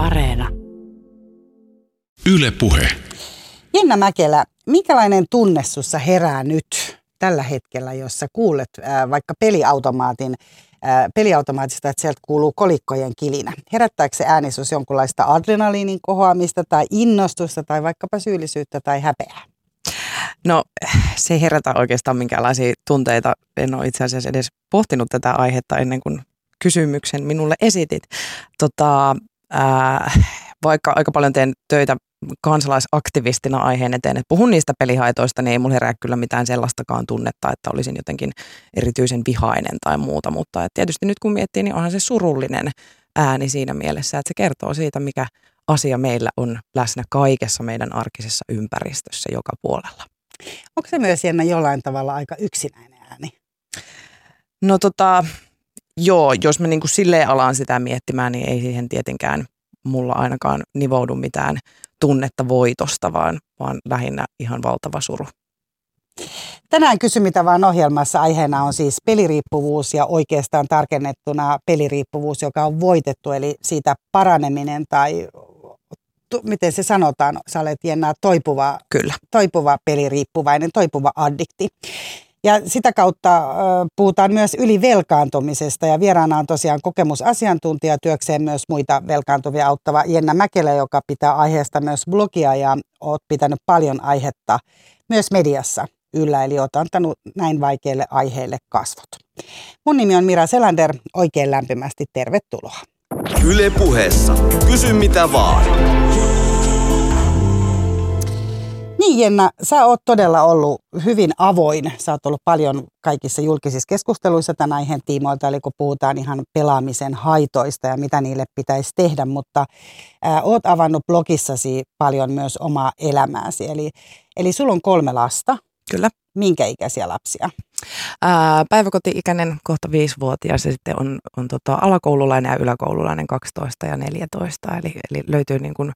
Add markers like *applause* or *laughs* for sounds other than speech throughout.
Areena. Yle Puhe. Jenna Mäkelä, minkälainen tunne sussa herää nyt tällä hetkellä, jossa kuulet äh, vaikka peliautomaatin, äh, peliautomaatista, että sieltä kuuluu kolikkojen kilinä? Herättääkö se ääni sus jonkunlaista adrenaliinin kohoamista tai innostusta tai vaikkapa syyllisyyttä tai häpeää? No se ei herätä oikeastaan minkäänlaisia tunteita. En ole itse asiassa edes pohtinut tätä aihetta ennen kuin kysymyksen minulle esitit. Tota, ää, vaikka aika paljon teen töitä kansalaisaktivistina aiheen eteen, että puhun niistä pelihaitoista, niin ei mulla herää kyllä mitään sellaistakaan tunnetta, että olisin jotenkin erityisen vihainen tai muuta, mutta että tietysti nyt kun miettii, niin onhan se surullinen ääni siinä mielessä, että se kertoo siitä, mikä asia meillä on läsnä kaikessa meidän arkisessa ympäristössä joka puolella. Onko se myös Jenna jollain tavalla aika yksinäinen ääni? No tota, joo, jos mä niin kuin silleen alaan sitä miettimään, niin ei siihen tietenkään mulla ainakaan nivoudu mitään tunnetta voitosta, vaan, vaan lähinnä ihan valtava suru. Tänään Kysy mitä vaan ohjelmassa aiheena on siis peliriippuvuus ja oikeastaan tarkennettuna peliriippuvuus, joka on voitettu, eli siitä paraneminen tai tu, miten se sanotaan, sä olet Jenna toipuva, Kyllä. toipuva peliriippuvainen, toipuva addikti. Ja sitä kautta ö, puhutaan myös ylivelkaantumisesta ja vieraana on tosiaan kokemusasiantuntija työkseen myös muita velkaantuvia auttava Jenna Mäkelä, joka pitää aiheesta myös blogia ja oot pitänyt paljon aihetta myös mediassa yllä, eli oot antanut näin vaikeille aiheille kasvot. Mun nimi on Mira Selander, oikein lämpimästi tervetuloa. Yle puheessa. Kysy mitä vaan. Jenna, sä oot todella ollut hyvin avoin. Sä oot ollut paljon kaikissa julkisissa keskusteluissa tämän aiheen tiimoilta, eli kun puhutaan ihan pelaamisen haitoista ja mitä niille pitäisi tehdä, mutta ää, oot avannut blogissasi paljon myös omaa elämääsi. Eli, eli sulla on kolme lasta. Kyllä. Minkä ikäisiä lapsia? Ää, päiväkoti-ikäinen, kohta viisivuotias ja sitten on, on tota alakoululainen ja yläkoululainen 12 ja 14. Eli, eli löytyy niin kuin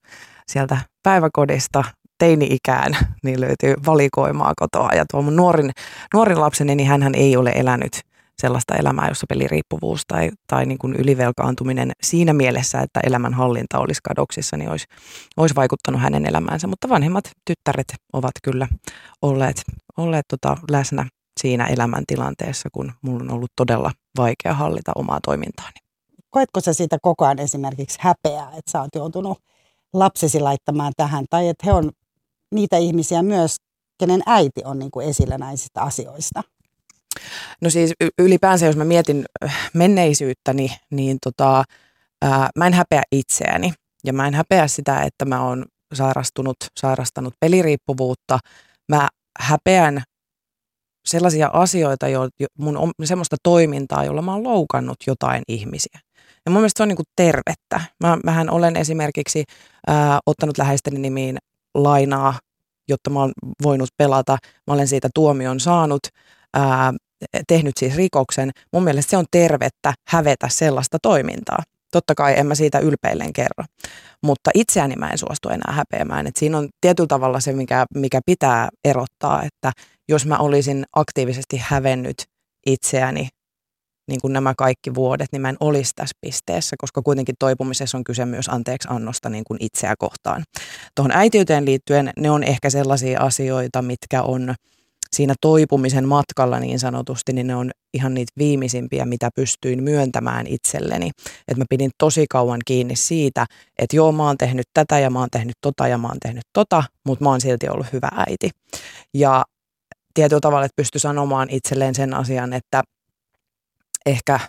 sieltä päiväkodista teini-ikään, niin löytyy valikoimaa kotoa. Ja tuo mun nuorin, nuorin lapseni, niin hän ei ole elänyt sellaista elämää, jossa peliriippuvuus tai, tai niin kuin ylivelkaantuminen siinä mielessä, että elämänhallinta olisi kadoksissa, niin olisi, olisi vaikuttanut hänen elämäänsä. Mutta vanhemmat tyttäret ovat kyllä olleet, olleet tota läsnä siinä elämäntilanteessa, kun mulla on ollut todella vaikea hallita omaa toimintaani. Koetko sä siitä koko ajan esimerkiksi häpeää, että sä oot joutunut lapsesi laittamaan tähän, tai että he on niitä ihmisiä myös, kenen äiti on niin kuin esillä näistä asioista? No siis ylipäänsä, jos mä mietin menneisyyttä, niin, niin tota, ää, mä en häpeä itseäni. Ja mä en häpeä sitä, että mä oon sairastunut, sairastanut peliriippuvuutta. Mä häpeän sellaisia asioita, jo, mun on semmoista toimintaa, jolla mä oon loukannut jotain ihmisiä. Ja mun mielestä se on niin kuin tervettä. Mä, mähän olen esimerkiksi ää, ottanut läheisteni nimiin lainaa, jotta mä oon voinut pelata. Mä olen siitä tuomion saanut, ää, tehnyt siis rikoksen. Mun mielestä se on tervettä hävetä sellaista toimintaa. Totta kai en mä siitä ylpeillen kerro, mutta itseäni mä en suostu enää häpeämään. Et siinä on tietyllä tavalla se, mikä, mikä pitää erottaa, että jos mä olisin aktiivisesti hävennyt itseäni niin kuin nämä kaikki vuodet, niin mä en olisi tässä pisteessä, koska kuitenkin toipumisessa on kyse myös anteeksi annosta niin kuin itseä kohtaan. Tuohon äitiyteen liittyen ne on ehkä sellaisia asioita, mitkä on siinä toipumisen matkalla niin sanotusti, niin ne on ihan niitä viimeisimpiä, mitä pystyin myöntämään itselleni. Että mä pidin tosi kauan kiinni siitä, että joo, mä oon tehnyt tätä ja mä oon tehnyt tota ja mä oon tehnyt tota, mutta mä oon silti ollut hyvä äiti. Ja tietyllä tavalla, että pysty sanomaan itselleen sen asian, että ehkä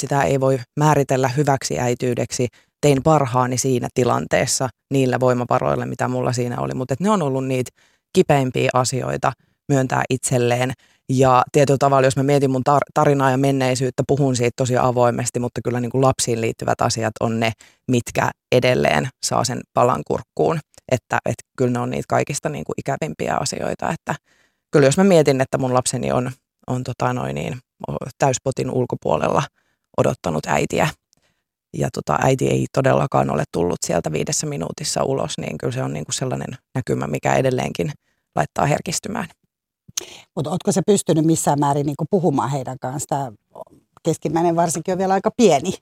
sitä ei voi määritellä hyväksi äityydeksi. Tein parhaani siinä tilanteessa niillä voimavaroilla, mitä mulla siinä oli. Mutta ne on ollut niitä kipeimpiä asioita myöntää itselleen. Ja tietyllä tavalla, jos mä mietin mun tar- tarinaa ja menneisyyttä, puhun siitä tosi avoimesti, mutta kyllä niin kuin lapsiin liittyvät asiat on ne, mitkä edelleen saa sen palan kurkkuun. Että, että kyllä ne on niitä kaikista niin kuin ikävimpiä asioita. Että kyllä jos mä mietin, että mun lapseni on, on tota noin niin, täyspotin ulkopuolella odottanut äitiä. Ja tota, äiti ei todellakaan ole tullut sieltä viidessä minuutissa ulos, niin kyllä se on niin kuin sellainen näkymä, mikä edelleenkin laittaa herkistymään. Mutta oletko se pystynyt missään määrin niin puhumaan heidän kanssaan? Keskimmäinen varsinkin on vielä aika pieni.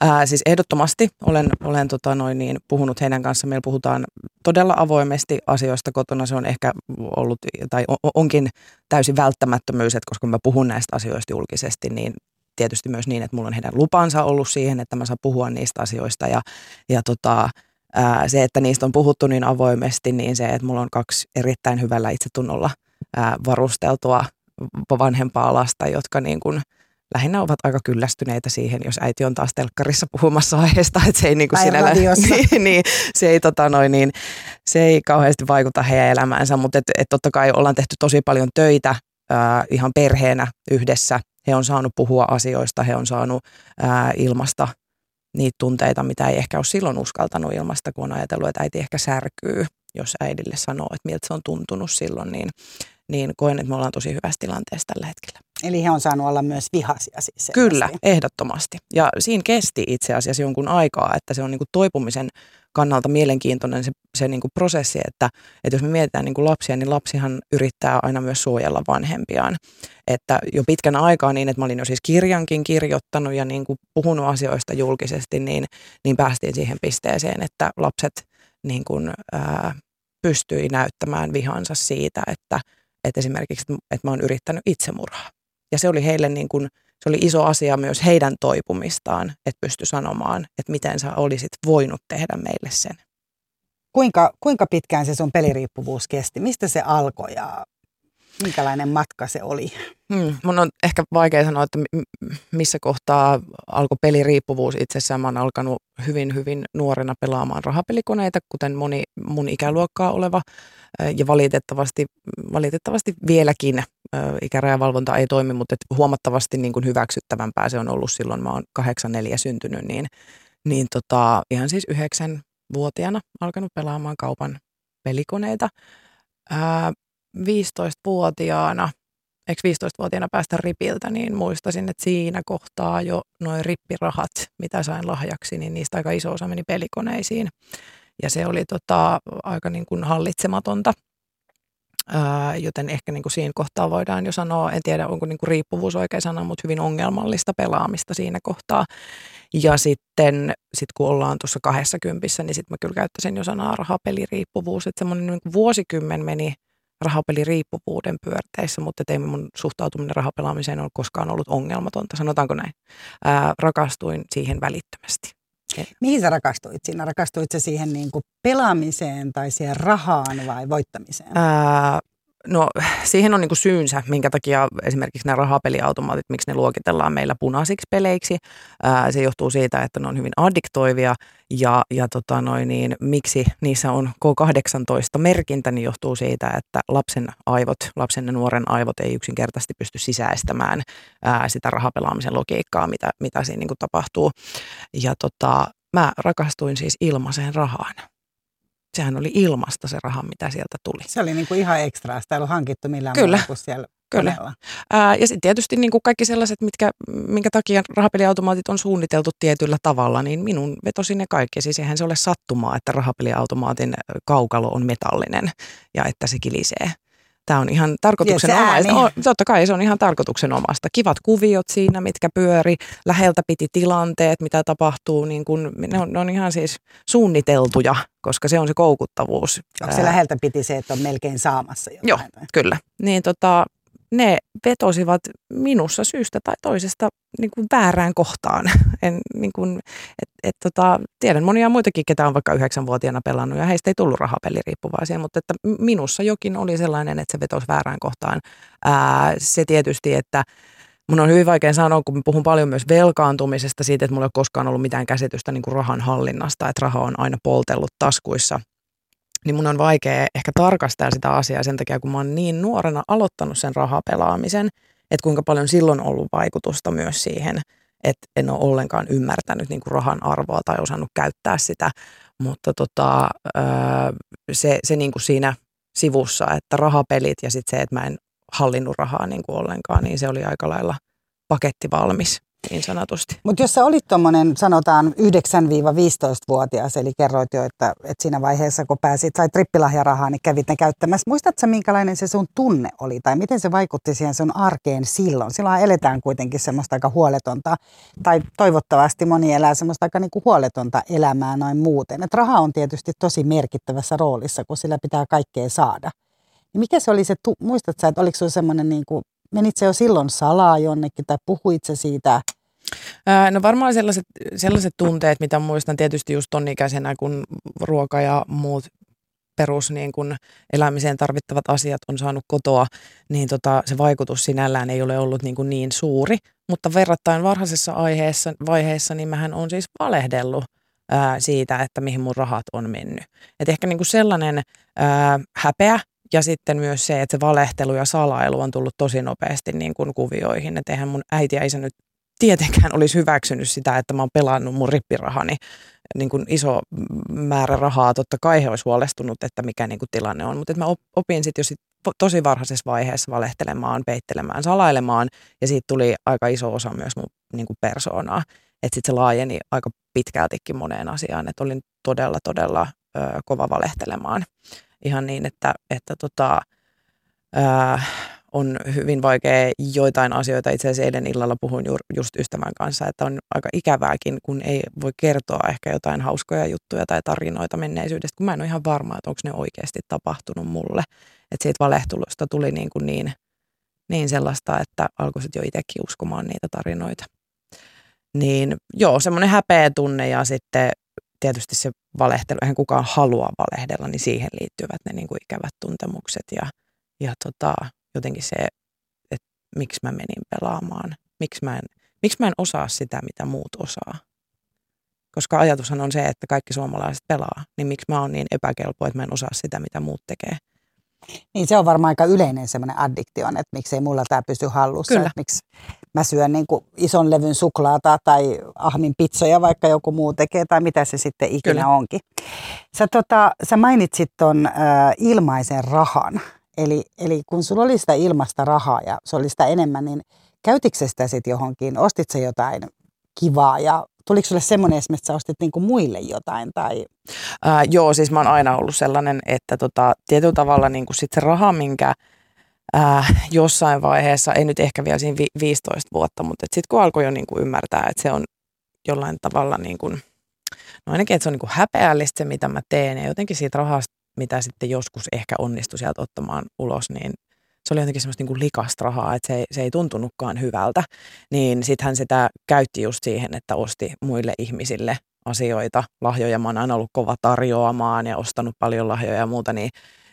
Ää, siis ehdottomasti olen, olen tota noin niin, puhunut heidän kanssa. Meillä puhutaan todella avoimesti asioista kotona. Se on ehkä ollut tai onkin täysin välttämättömyys, että koska mä puhun näistä asioista julkisesti, niin tietysti myös niin, että mulla on heidän lupansa ollut siihen, että mä saan puhua niistä asioista ja, ja tota, ää, se, että niistä on puhuttu niin avoimesti, niin se, että mulla on kaksi erittäin hyvällä itsetunnolla ää, varusteltua vanhempaa lasta, jotka niin kuin lähinnä ovat aika kyllästyneitä siihen, jos äiti on taas telkkarissa puhumassa aiheesta, että se ei niin kuin sinällä, *laughs* niin, niin, se ei tota noin, niin, se ei kauheasti vaikuta heidän elämäänsä, mutta et, et totta kai ollaan tehty tosi paljon töitä ää, ihan perheenä yhdessä. He on saanut puhua asioista, he on saanut ää, ilmasta niitä tunteita, mitä ei ehkä ole silloin uskaltanut ilmasta, kun on ajatellut, että äiti ehkä särkyy, jos äidille sanoo, että miltä se on tuntunut silloin, niin niin koen, että me ollaan tosi hyvässä tilanteessa tällä hetkellä. Eli he on saanut olla myös vihaisia siis. Kyllä, ehdottomasti. Ja siinä kesti itse asiassa jonkun aikaa, että se on niin kuin toipumisen kannalta mielenkiintoinen se, se niin kuin prosessi, että, että jos me mietitään niin kuin lapsia, niin lapsihan yrittää aina myös suojella vanhempiaan. Että jo pitkän aikaa niin, että mä olin jo siis kirjankin kirjoittanut ja niin kuin puhunut asioista julkisesti, niin, niin päästiin siihen pisteeseen, että lapset niin kuin, ää, pystyi näyttämään vihansa siitä, että – että esimerkiksi, että mä oon yrittänyt itsemurhaa. Ja se oli heille niin kuin, se oli iso asia myös heidän toipumistaan, että pysty sanomaan, että miten sä olisit voinut tehdä meille sen. Kuinka, kuinka pitkään se sun peliriippuvuus kesti? Mistä se alkoi ja minkälainen matka se oli? Hmm, mun on ehkä vaikea sanoa, että missä kohtaa alkoi peliriippuvuus itsessään. Mä oon alkanut hyvin, hyvin nuorena pelaamaan rahapelikoneita, kuten moni mun ikäluokkaa oleva. Ja valitettavasti, valitettavasti vieläkin ikärajavalvonta ei toimi, mutta huomattavasti niin kuin hyväksyttävämpää se on ollut silloin. Mä oon 84 syntynyt, niin, niin tota, ihan siis yhdeksän vuotiaana alkanut pelaamaan kaupan pelikoneita. Ää, 15-vuotiaana, eikö 15-vuotiaana päästä ripiltä, niin muistasin, että siinä kohtaa jo noin rippirahat, mitä sain lahjaksi, niin niistä aika iso osa meni pelikoneisiin. Ja se oli tota, aika niin kuin hallitsematonta. Ää, joten ehkä niin kuin siinä kohtaa voidaan jo sanoa, en tiedä onko niin kuin riippuvuus oikea sana, mutta hyvin ongelmallista pelaamista siinä kohtaa. Ja sitten sit kun ollaan tuossa kahdessa kympissä, niin sitten mä kyllä käyttäisin jo sanaa rahapeliriippuvuus, että semmoinen niin vuosikymmen meni – rahapeliriippuvuuden pyörteissä, mutta ei mun suhtautuminen rahapelaamiseen ole koskaan ollut ongelmatonta, sanotaanko näin. Ää, rakastuin siihen välittömästi. Mihin sä rakastuit siinä? Rakastuit sä siihen niin kuin pelaamiseen tai siihen rahaan vai voittamiseen? Ää, No siihen on niin syynsä, minkä takia esimerkiksi nämä rahapeliautomaatit, miksi ne luokitellaan meillä punaisiksi peleiksi. Ää, se johtuu siitä, että ne on hyvin addiktoivia ja, ja tota noin, niin, miksi niissä on K18-merkintä, niin johtuu siitä, että lapsen aivot, lapsen ja nuoren aivot ei yksinkertaisesti pysty sisäistämään ää, sitä rahapelaamisen logiikkaa, mitä, mitä siinä niin tapahtuu. Ja tota, mä rakastuin siis ilmaiseen rahaan sehän oli ilmasta se raha, mitä sieltä tuli. Se oli niin kuin ihan ekstra, sitä ei ollut hankittu millään Kyllä. muulla kuin siellä Kyllä. Ää, ja sitten tietysti niin kuin kaikki sellaiset, mitkä, minkä takia rahapeliautomaatit on suunniteltu tietyllä tavalla, niin minun vetosin ne kaikki. Siis eihän se ole sattumaa, että rahapeliautomaatin kaukalo on metallinen ja että se kilisee. Tämä on ihan tarkoituksenomaista. On, totta kai se on ihan tarkoituksenomaista. Kivat kuviot siinä, mitkä pyöri, läheltä piti tilanteet, mitä tapahtuu. Niin kun, ne, on, ne on ihan siis suunniteltuja, koska se on se koukuttavuus. Onko se läheltä piti se, että on melkein saamassa jotain? Joo, kyllä. Niin tota, ne vetosivat minussa syystä tai toisesta niin kuin väärään kohtaan. *laughs* En, niin kuin, et, et, tota, tiedän monia muitakin, ketä on vaikka yhdeksänvuotiaana pelannut ja heistä ei tullut rahapeliriippuvaisia, mutta että minussa jokin oli sellainen, että se vetosi väärään kohtaan. Ää, se tietysti, että Mun on hyvin vaikea sanoa, kun puhun paljon myös velkaantumisesta siitä, että mulla ei ole koskaan ollut mitään käsitystä niin kuin rahan hallinnasta, että raha on aina poltellut taskuissa – niin mun on vaikea ehkä tarkastaa sitä asiaa sen takia, kun mä oon niin nuorena aloittanut sen rahapelaamisen, että kuinka paljon silloin on ollut vaikutusta myös siihen, että en ole ollenkaan ymmärtänyt niin kuin rahan arvoa tai osannut käyttää sitä, mutta tota, se, se niin kuin siinä sivussa, että rahapelit ja sitten se, että mä en hallinnut rahaa niin kuin ollenkaan, niin se oli aika lailla paketti valmis. Niin sanotusti. Mutta jos sä olit tuommoinen, sanotaan 9-15-vuotias, eli kerroit jo, että, että siinä vaiheessa, kun pääsit, sai trippilahjarahaa, niin kävit ne käyttämässä. Muistatko minkälainen se sun tunne oli, tai miten se vaikutti siihen sun arkeen silloin? Silloin eletään kuitenkin semmoista aika huoletonta, tai toivottavasti moni elää semmoista aika niinku huoletonta elämää noin muuten. Et raha on tietysti tosi merkittävässä roolissa, kun sillä pitää kaikkea saada. Niin mikä se oli se, muistatko että oliko se semmoinen niin kuin menit se jo silloin salaa jonnekin tai puhuit se siitä? No varmaan sellaiset, sellaiset tunteet, mitä muistan tietysti just ton ikäisenä, kun ruoka ja muut perus niin kun elämiseen tarvittavat asiat on saanut kotoa, niin tota, se vaikutus sinällään ei ole ollut niin, kuin niin suuri. Mutta verrattain varhaisessa aiheessa, vaiheessa, niin mähän on siis valehdellut ää, siitä, että mihin mun rahat on mennyt. Et ehkä niin kuin sellainen ää, häpeä ja sitten myös se, että se valehtelu ja salailu on tullut tosi nopeasti niin kuin kuvioihin. Että eihän mun äiti ja isä nyt tietenkään olisi hyväksynyt sitä, että mä oon pelannut mun rippirahani niin kuin iso määrä rahaa. Totta kai he olisi huolestunut, että mikä niin kuin tilanne on. Mutta mä opin sitten jo sit tosi varhaisessa vaiheessa valehtelemaan, peittelemään, salailemaan. Ja siitä tuli aika iso osa myös mun niin kuin persoonaa. Että sitten se laajeni aika pitkältikin moneen asiaan. Että olin todella, todella ö, kova valehtelemaan ihan niin, että, että tota, ää, on hyvin vaikea joitain asioita. Itse asiassa eilen illalla puhuin ju, just ystävän kanssa, että on aika ikävääkin, kun ei voi kertoa ehkä jotain hauskoja juttuja tai tarinoita menneisyydestä, kun mä en ole ihan varma, että onko ne oikeasti tapahtunut mulle. Että siitä valehtelusta tuli niin, kuin niin, niin sellaista, että alkoi jo itsekin uskomaan niitä tarinoita. Niin joo, semmoinen häpeä tunne ja sitten tietysti se valehtelu, eihän kukaan halua valehdella, niin siihen liittyvät ne niin kuin ikävät tuntemukset ja, ja tota, jotenkin se, että miksi mä menin pelaamaan, miksi mä, en, miksi mä en osaa sitä, mitä muut osaa. Koska ajatushan on se, että kaikki suomalaiset pelaa, niin miksi mä oon niin epäkelpo, että mä en osaa sitä, mitä muut tekee. Niin se on varmaan aika yleinen semmoinen addiktio, että miksei mulla tämä pysy hallussa. Kyllä. Että miksi mä syön niin kuin ison levyn suklaata tai ahmin pizzoja, vaikka joku muu tekee tai mitä se sitten ikinä Kyllä. onkin. Sä, tota, sä mainitsit ton äh, ilmaisen rahan. Eli, eli kun sulla oli sitä ilmasta rahaa ja se oli sitä enemmän, niin käytitkö sitä sitten johonkin? Ostit se jotain kivaa ja tuliko sulle semmoinen esimerkiksi, että sä ostit niinku muille jotain? Tai... Ää, joo, siis mä oon aina ollut sellainen, että tota, tietyllä tavalla niinku sit se raha, minkä ää, jossain vaiheessa, ei nyt ehkä vielä siinä vi- 15 vuotta, mutta sitten kun alkoi jo niinku ymmärtää, että se on jollain tavalla, niinku, no ainakin, että se on niinku häpeällistä se, mitä mä teen ja jotenkin siitä rahasta, mitä sitten joskus ehkä onnistui sieltä ottamaan ulos, niin – se oli jotenkin semmoista niin kuin likasta rahaa, että se ei, se ei tuntunutkaan hyvältä. Niin sitten hän sitä käytti just siihen, että osti muille ihmisille asioita, lahjoja. Mä oon aina ollut kova tarjoamaan ja ostanut paljon lahjoja ja muuta, niin,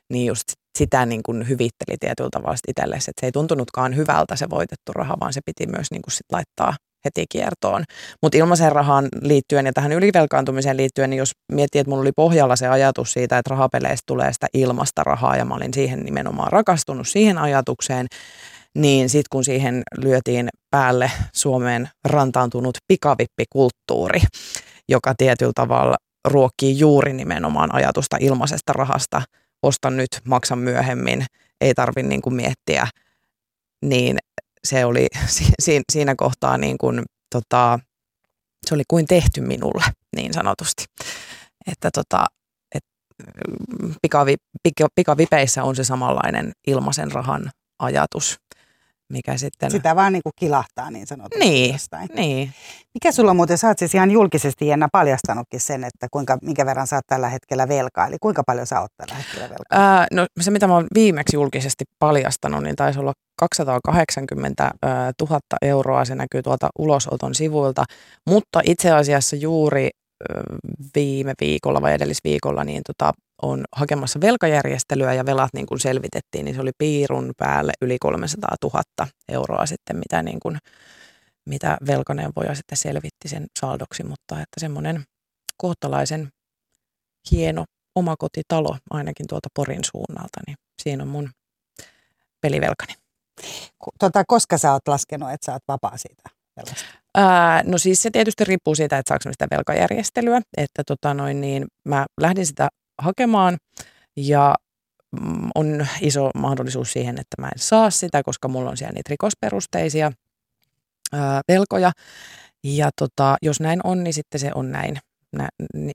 niin just sitä niin kuin hyvitteli tietyllä tavalla itselle, että se ei tuntunutkaan hyvältä se voitettu raha, vaan se piti myös niin kuin sit laittaa heti kiertoon. Mutta ilmaisen rahaan liittyen ja tähän ylivelkaantumiseen liittyen, niin jos miettii, että mulla oli pohjalla se ajatus siitä, että rahapeleistä tulee sitä ilmasta rahaa ja mä olin siihen nimenomaan rakastunut siihen ajatukseen, niin sitten kun siihen lyötiin päälle Suomeen rantaantunut pikavippikulttuuri, joka tietyllä tavalla ruokkii juuri nimenomaan ajatusta ilmaisesta rahasta, osta nyt, maksa myöhemmin, ei tarvitse niin miettiä, niin se oli *laughs* siinä kohtaa niin kuin, tota, se oli kuin tehty minulle niin sanotusti. Että tota, et, pikavi, pika, pikavipeissä on se samanlainen ilmaisen rahan ajatus mikä sitten... Sitä vaan niin kuin kilahtaa niin sanotusti niin, jostain. Niin. Mikä sulla muuten, sä oot siis ihan julkisesti Jenna paljastanutkin sen, että kuinka, minkä verran sä oot tällä hetkellä velkaa, eli kuinka paljon sä oot tällä hetkellä velkaa? Ää, no se mitä mä oon viimeksi julkisesti paljastanut, niin taisi olla 280 000 euroa, se näkyy tuolta ulosoton sivuilta, mutta itse asiassa juuri viime viikolla vai edellisviikolla niin tota, on hakemassa velkajärjestelyä ja velat niin kuin selvitettiin, niin se oli piirun päälle yli 300 000 euroa sitten, mitä, niin kuin, mitä velkaneuvoja sitten selvitti sen saldoksi, mutta että semmoinen kohtalaisen hieno omakotitalo ainakin tuolta Porin suunnalta, niin siinä on mun pelivelkani. Tota, koska sä oot laskenut, että sä oot vapaa siitä velasta? Ää, no siis se tietysti riippuu siitä, että saako sitä velkajärjestelyä, että tota noin, niin mä lähdin sitä hakemaan ja mm, on iso mahdollisuus siihen, että mä en saa sitä, koska mulla on siellä niitä rikosperusteisia ää, velkoja. Ja tota, jos näin on, niin sitten se on näin. Nä,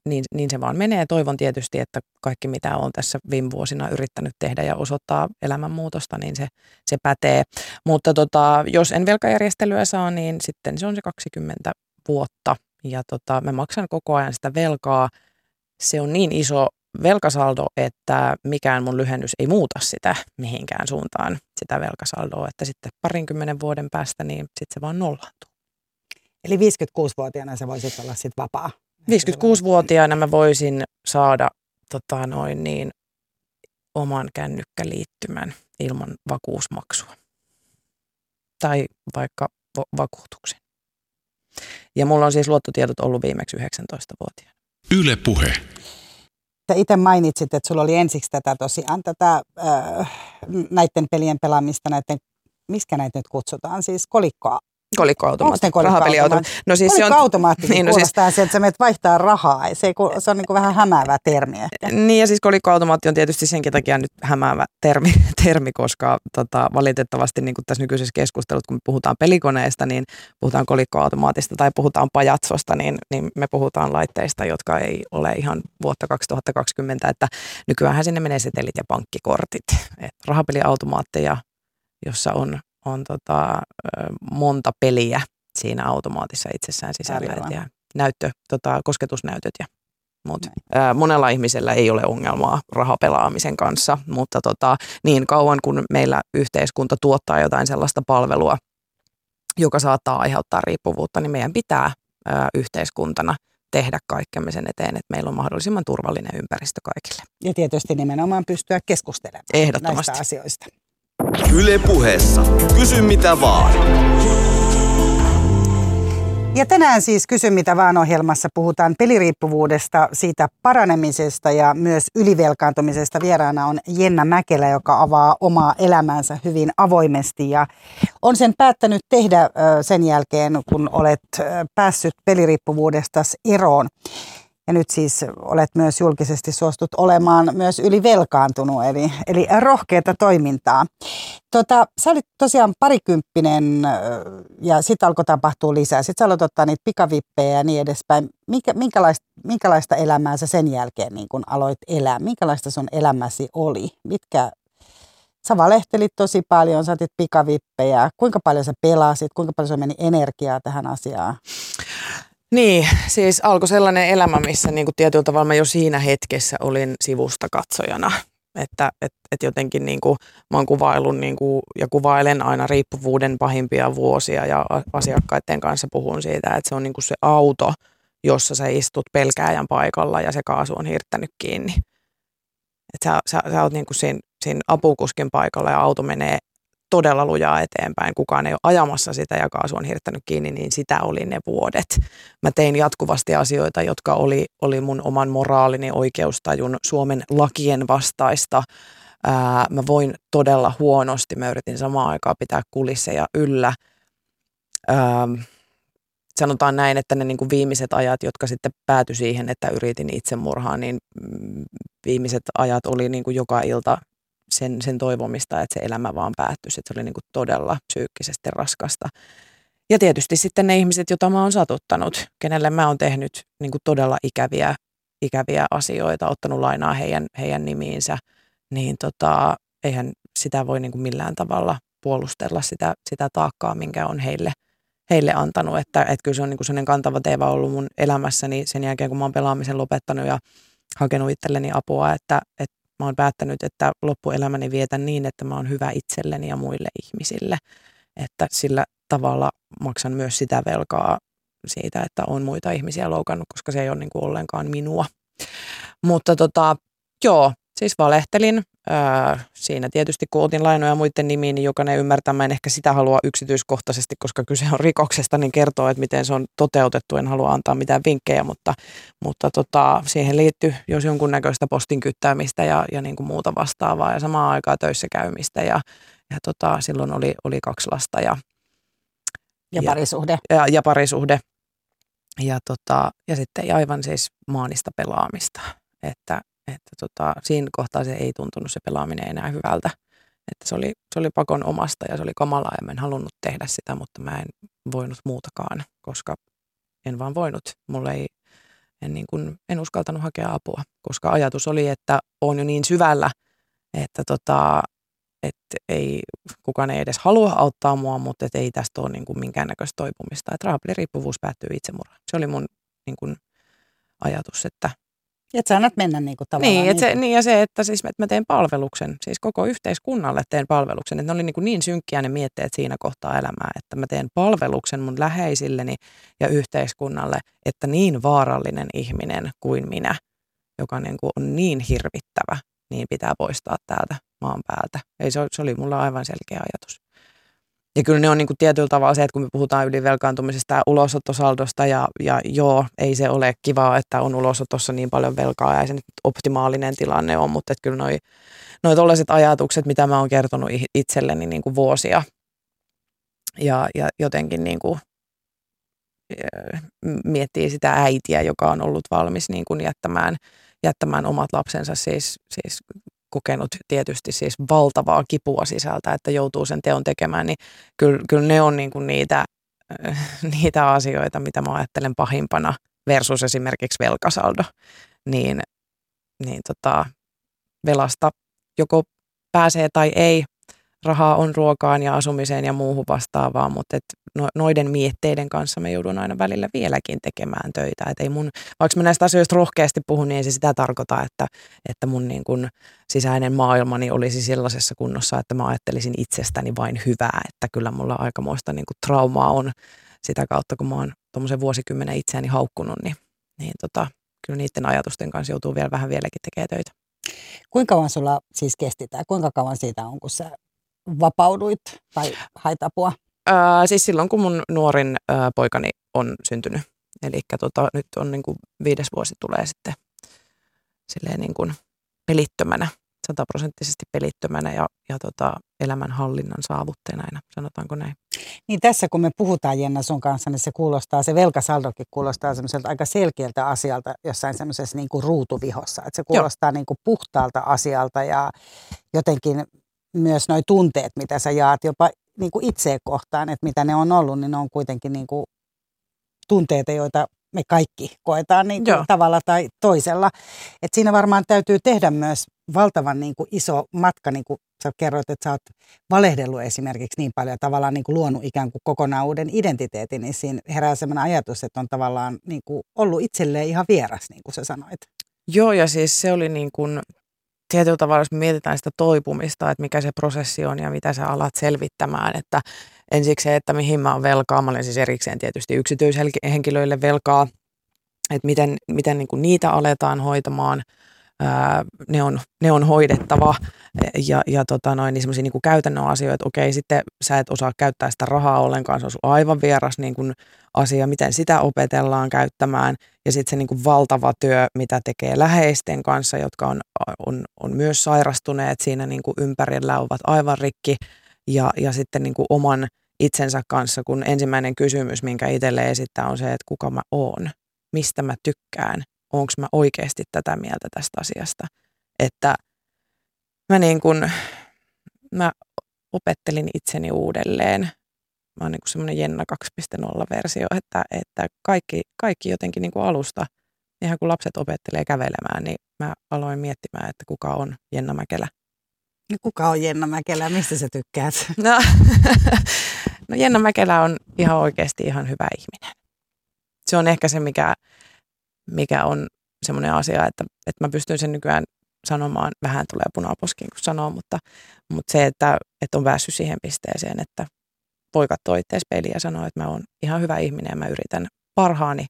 niin, niin se vaan menee. Toivon tietysti, että kaikki mitä olen tässä viime vuosina yrittänyt tehdä ja osoittaa elämänmuutosta, niin se, se pätee. Mutta tota, jos en velkajärjestelyä saa, niin sitten se on se 20 vuotta. Ja tota, mä maksan koko ajan sitä velkaa. Se on niin iso velkasaldo, että mikään mun lyhennys ei muuta sitä mihinkään suuntaan, sitä velkasaldoa. Että sitten parinkymmenen vuoden päästä, niin sitten se vaan nollaantuu. Eli 56-vuotiaana se voisi olla sitten vapaa? 56-vuotiaana mä voisin saada tota noin niin, oman kännykkäliittymän ilman vakuusmaksua. Tai vaikka vakuutuksen. Ja mulla on siis luottotiedot ollut viimeksi 19-vuotiaana. Yle Puhe. Itse mainitsit, että sulla oli ensiksi tätä tosiaan tätä äh, näiden pelien pelaamista, näiden, miskä näitä nyt kutsutaan, siis kolikkoa Kolikkoautomaatti. Rahapeliautomaatti? No siis se on, automaatti *laughs* niin, no siis, se, että sä menet vaihtaa rahaa. Se, se on niin kuin vähän hämäävä termi ehkä. Niin ja siis kolikkoautomaatti on tietysti senkin takia nyt hämäävä termi, *laughs* termi koska tota, valitettavasti niin kuin tässä nykyisessä keskustelussa, kun me puhutaan pelikoneesta, niin puhutaan kolikkoautomaatista tai puhutaan pajatsosta, niin, niin me puhutaan laitteista, jotka ei ole ihan vuotta 2020, että nykyään sinne menee setelit ja pankkikortit. Et rahapeliautomaatteja, jossa on on tota, monta peliä siinä automaatissa itsessään sisällä. Ja näyttö, tota, kosketusnäytöt ja muut. Ää, monella ihmisellä ei ole ongelmaa rahapelaamisen kanssa, mutta tota, niin kauan kun meillä yhteiskunta tuottaa jotain sellaista palvelua, joka saattaa aiheuttaa riippuvuutta, niin meidän pitää ää, yhteiskuntana tehdä kaikkemme sen eteen, että meillä on mahdollisimman turvallinen ympäristö kaikille. Ja tietysti nimenomaan pystyä keskustelemaan Ehdottomasti. näistä asioista. Yle puheessa. Kysy mitä vaan. Ja tänään siis Kysy mitä vaan ohjelmassa puhutaan peliriippuvuudesta, siitä paranemisesta ja myös ylivelkaantumisesta. Vieraana on Jenna Mäkelä, joka avaa omaa elämäänsä hyvin avoimesti ja on sen päättänyt tehdä sen jälkeen, kun olet päässyt peliriippuvuudesta eroon. Ja nyt siis olet myös julkisesti suostut olemaan myös ylivelkaantunut, eli, eli rohkeata toimintaa. Tota, sä olit tosiaan parikymppinen ja sitten alkoi tapahtua lisää. Sitten sä aloit ottaa niitä pikavippejä ja niin edespäin. Minkä, minkälaista, minkälaista elämää sä sen jälkeen niin kun aloit elää? Minkälaista sun elämäsi oli? Mitkä, sä valehtelit tosi paljon, saatit pikavippejä. Kuinka paljon sä pelasit? Kuinka paljon se meni energiaa tähän asiaan? Niin, siis alkoi sellainen elämä, missä niin kuin tietyllä tavalla mä jo siinä hetkessä olin sivusta katsojana. Että et, et jotenkin niin kuin, mä oon kuvaillut niin kuin, ja kuvailen aina riippuvuuden pahimpia vuosia ja asiakkaiden kanssa puhun siitä, että se on niin kuin se auto, jossa sä istut pelkääjän paikalla ja se kaasu on hirttänyt kiinni. Että sä, sä, sä oot niin kuin siinä, siinä apukuskin paikalla ja auto menee todella lujaa eteenpäin. Kukaan ei ole ajamassa sitä ja kaasu on hirttänyt kiinni, niin sitä oli ne vuodet. Mä tein jatkuvasti asioita, jotka oli, oli mun oman moraalini, oikeustajun, Suomen lakien vastaista. Ää, mä voin todella huonosti. Mä yritin samaan aikaan pitää kulisseja yllä. Ää, sanotaan näin, että ne niin kuin viimeiset ajat, jotka sitten päätyi siihen, että yritin itsemurhaa, niin mm, viimeiset ajat oli niin kuin joka ilta sen, sen toivomista, että se elämä vaan päättyisi. Että se oli niin kuin todella psyykkisesti raskasta. Ja tietysti sitten ne ihmiset, joita mä oon satuttanut, kenelle mä oon tehnyt niin kuin todella ikäviä, ikäviä asioita, ottanut lainaa heidän, heidän nimiinsä, niin tota, eihän sitä voi niin kuin millään tavalla puolustella sitä, sitä taakkaa, minkä on heille, heille antanut. Että, että kyllä se on niin kuin sellainen kantava teema ollut mun elämässäni sen jälkeen, kun mä oon pelaamisen lopettanut ja hakenut itselleni apua, että, että mä oon päättänyt, että loppuelämäni vietän niin, että mä oon hyvä itselleni ja muille ihmisille. Että sillä tavalla maksan myös sitä velkaa siitä, että on muita ihmisiä loukannut, koska se ei ole niin kuin ollenkaan minua. Mutta tota, joo, siis valehtelin. Öö, siinä tietysti kun otin lainoja muiden nimiin, niin jokainen ymmärtää, mä en ehkä sitä halua yksityiskohtaisesti, koska kyse on rikoksesta, niin kertoo, että miten se on toteutettu. En halua antaa mitään vinkkejä, mutta, mutta tota, siihen liittyy jos jonkunnäköistä postin kyttäämistä ja, ja niin kuin muuta vastaavaa ja samaan aikaan töissä käymistä ja, ja tota, silloin oli, oli kaksi lasta ja, ja, ja parisuhde. Ja, ja parisuhde. Ja, tota, ja sitten aivan siis maanista pelaamista, että että tota, siinä kohtaa se ei tuntunut se pelaaminen enää hyvältä. Että se oli, se oli pakon omasta ja se oli kamalaa ja mä en halunnut tehdä sitä, mutta mä en voinut muutakaan, koska en vaan voinut. Mulle ei, en, niin kuin, en uskaltanut hakea apua, koska ajatus oli, että on jo niin syvällä, että tota, että ei, kukaan ei edes halua auttaa mua, mutta et ei tästä ole niin kuin minkäännäköistä toipumista. Että raapeliriippuvuus päättyy itsemurhaan. Se oli mun niin kuin, ajatus, että että sä annat mennä niin kuin tavallaan. Niin, niin, se, niin, ja se, että siis että mä teen palveluksen, siis koko yhteiskunnalle teen palveluksen. Että ne oli niin, kuin niin synkkiä ne mietteet siinä kohtaa elämää, että mä teen palveluksen mun läheisilleni ja yhteiskunnalle, että niin vaarallinen ihminen kuin minä, joka niin kuin on niin hirvittävä, niin pitää poistaa täältä maan päältä. Ei, se, se oli mulla aivan selkeä ajatus. Ja kyllä ne on niin kuin tietyllä tavalla se, että kun me puhutaan ylivelkaantumisesta ja ulosottosaldosta ja, ja joo, ei se ole kivaa, että on ulosotossa niin paljon velkaa ja se nyt optimaalinen tilanne on, mutta että kyllä noi, noi tollaiset ajatukset, mitä mä oon kertonut itselleni niin kuin vuosia ja, ja jotenkin niin kuin miettii sitä äitiä, joka on ollut valmis niin kuin jättämään, jättämään omat lapsensa siis, siis kokenut tietysti siis valtavaa kipua sisältä, että joutuu sen teon tekemään, niin kyllä, kyllä ne on niin kuin niitä, *laughs* niitä asioita, mitä mä ajattelen pahimpana versus esimerkiksi velkasaldo. Niin, niin tota, velasta joko pääsee tai ei, rahaa on ruokaan ja asumiseen ja muuhun vastaavaan, mutta et no, noiden mietteiden kanssa me joudun aina välillä vieläkin tekemään töitä. Et ei mun, vaikka mä näistä asioista rohkeasti puhun, niin ei se sitä tarkoita, että, että mun niin kun sisäinen maailmani olisi sellaisessa kunnossa, että mä ajattelisin itsestäni vain hyvää. Että kyllä mulla aikamoista niin kun traumaa on sitä kautta, kun mä oon tuommoisen vuosikymmenen itseäni haukkunut, niin, niin tota, kyllä niiden ajatusten kanssa joutuu vielä vähän vieläkin tekemään töitä. Kuinka kauan sulla siis kesti tämä? Kuinka kauan siitä on, kun sä vapauduit tai hait apua? Ää, siis silloin, kun mun nuorin ää, poikani on syntynyt. Eli tota, nyt on niin kuin viides vuosi tulee sitten silleen niin kuin pelittömänä, sataprosenttisesti pelittömänä ja, ja tota, elämänhallinnan saavutteena, sanotaanko näin. Niin tässä kun me puhutaan Jenna sun kanssa, niin se kuulostaa, se velkasaldokin kuulostaa semmoiselta aika selkeältä asialta jossain semmoisessa niin kuin ruutuvihossa. Että se kuulostaa niin kuin puhtaalta asialta ja jotenkin myös nuo tunteet, mitä sä jaat jopa niin kuin itseä kohtaan, että mitä ne on ollut, niin ne on kuitenkin niin kuin tunteita, joita me kaikki koetaan niin kuin tavalla tai toisella. Et siinä varmaan täytyy tehdä myös valtavan niin kuin iso matka, niin kuin sä kerroit, että sä oot valehdellut esimerkiksi niin paljon, tavallaan niin kuin luonut ikään kuin kokonaan uuden identiteetin, niin siinä herää sellainen ajatus, että on tavallaan niin kuin ollut itselleen ihan vieras, niin kuin sä sanoit. Joo, ja siis se oli niin kuin tietyllä tavalla, jos mietitään sitä toipumista, että mikä se prosessi on ja mitä sä alat selvittämään, että ensiksi se, että mihin mä oon velkaa, mä olen siis erikseen tietysti yksityishenkilöille velkaa, että miten, miten niin kuin niitä aletaan hoitamaan – ne, on, ne on hoidettava ja, ja tota noin, niin semmoisia niin käytännön asioita, että okei, sitten sä et osaa käyttää sitä rahaa ollenkaan, se on aivan vieras niin kuin asia, miten sitä opetellaan käyttämään ja sitten se niin kuin valtava työ, mitä tekee läheisten kanssa, jotka on, on, on myös sairastuneet siinä niin kuin ympärillä, ovat aivan rikki ja, ja sitten niin kuin oman itsensä kanssa, kun ensimmäinen kysymys, minkä itselle esittää on se, että kuka mä oon, mistä mä tykkään, onko mä oikeasti tätä mieltä tästä asiasta. Että mä niin kun, mä opettelin itseni uudelleen. Mä oon niin semmoinen Jenna 2.0-versio, että, että kaikki, kaikki jotenkin niin kuin alusta, ihan kun lapset opettelee kävelemään, niin mä aloin miettimään, että kuka on Jenna Mäkelä. No, kuka on Jenna Mäkelä? Mistä sä tykkäät? *laughs* No, *laughs* no Jenna Mäkelä on ihan oikeasti ihan hyvä ihminen. Se on ehkä se, mikä, mikä on semmoinen asia, että, että mä pystyn sen nykyään sanomaan, vähän tulee punaposkiin kun sanoo, mutta, mutta se, että, että on päässyt siihen pisteeseen, että voi katsoa itseäsi ja sanoa, että mä oon ihan hyvä ihminen ja mä yritän parhaani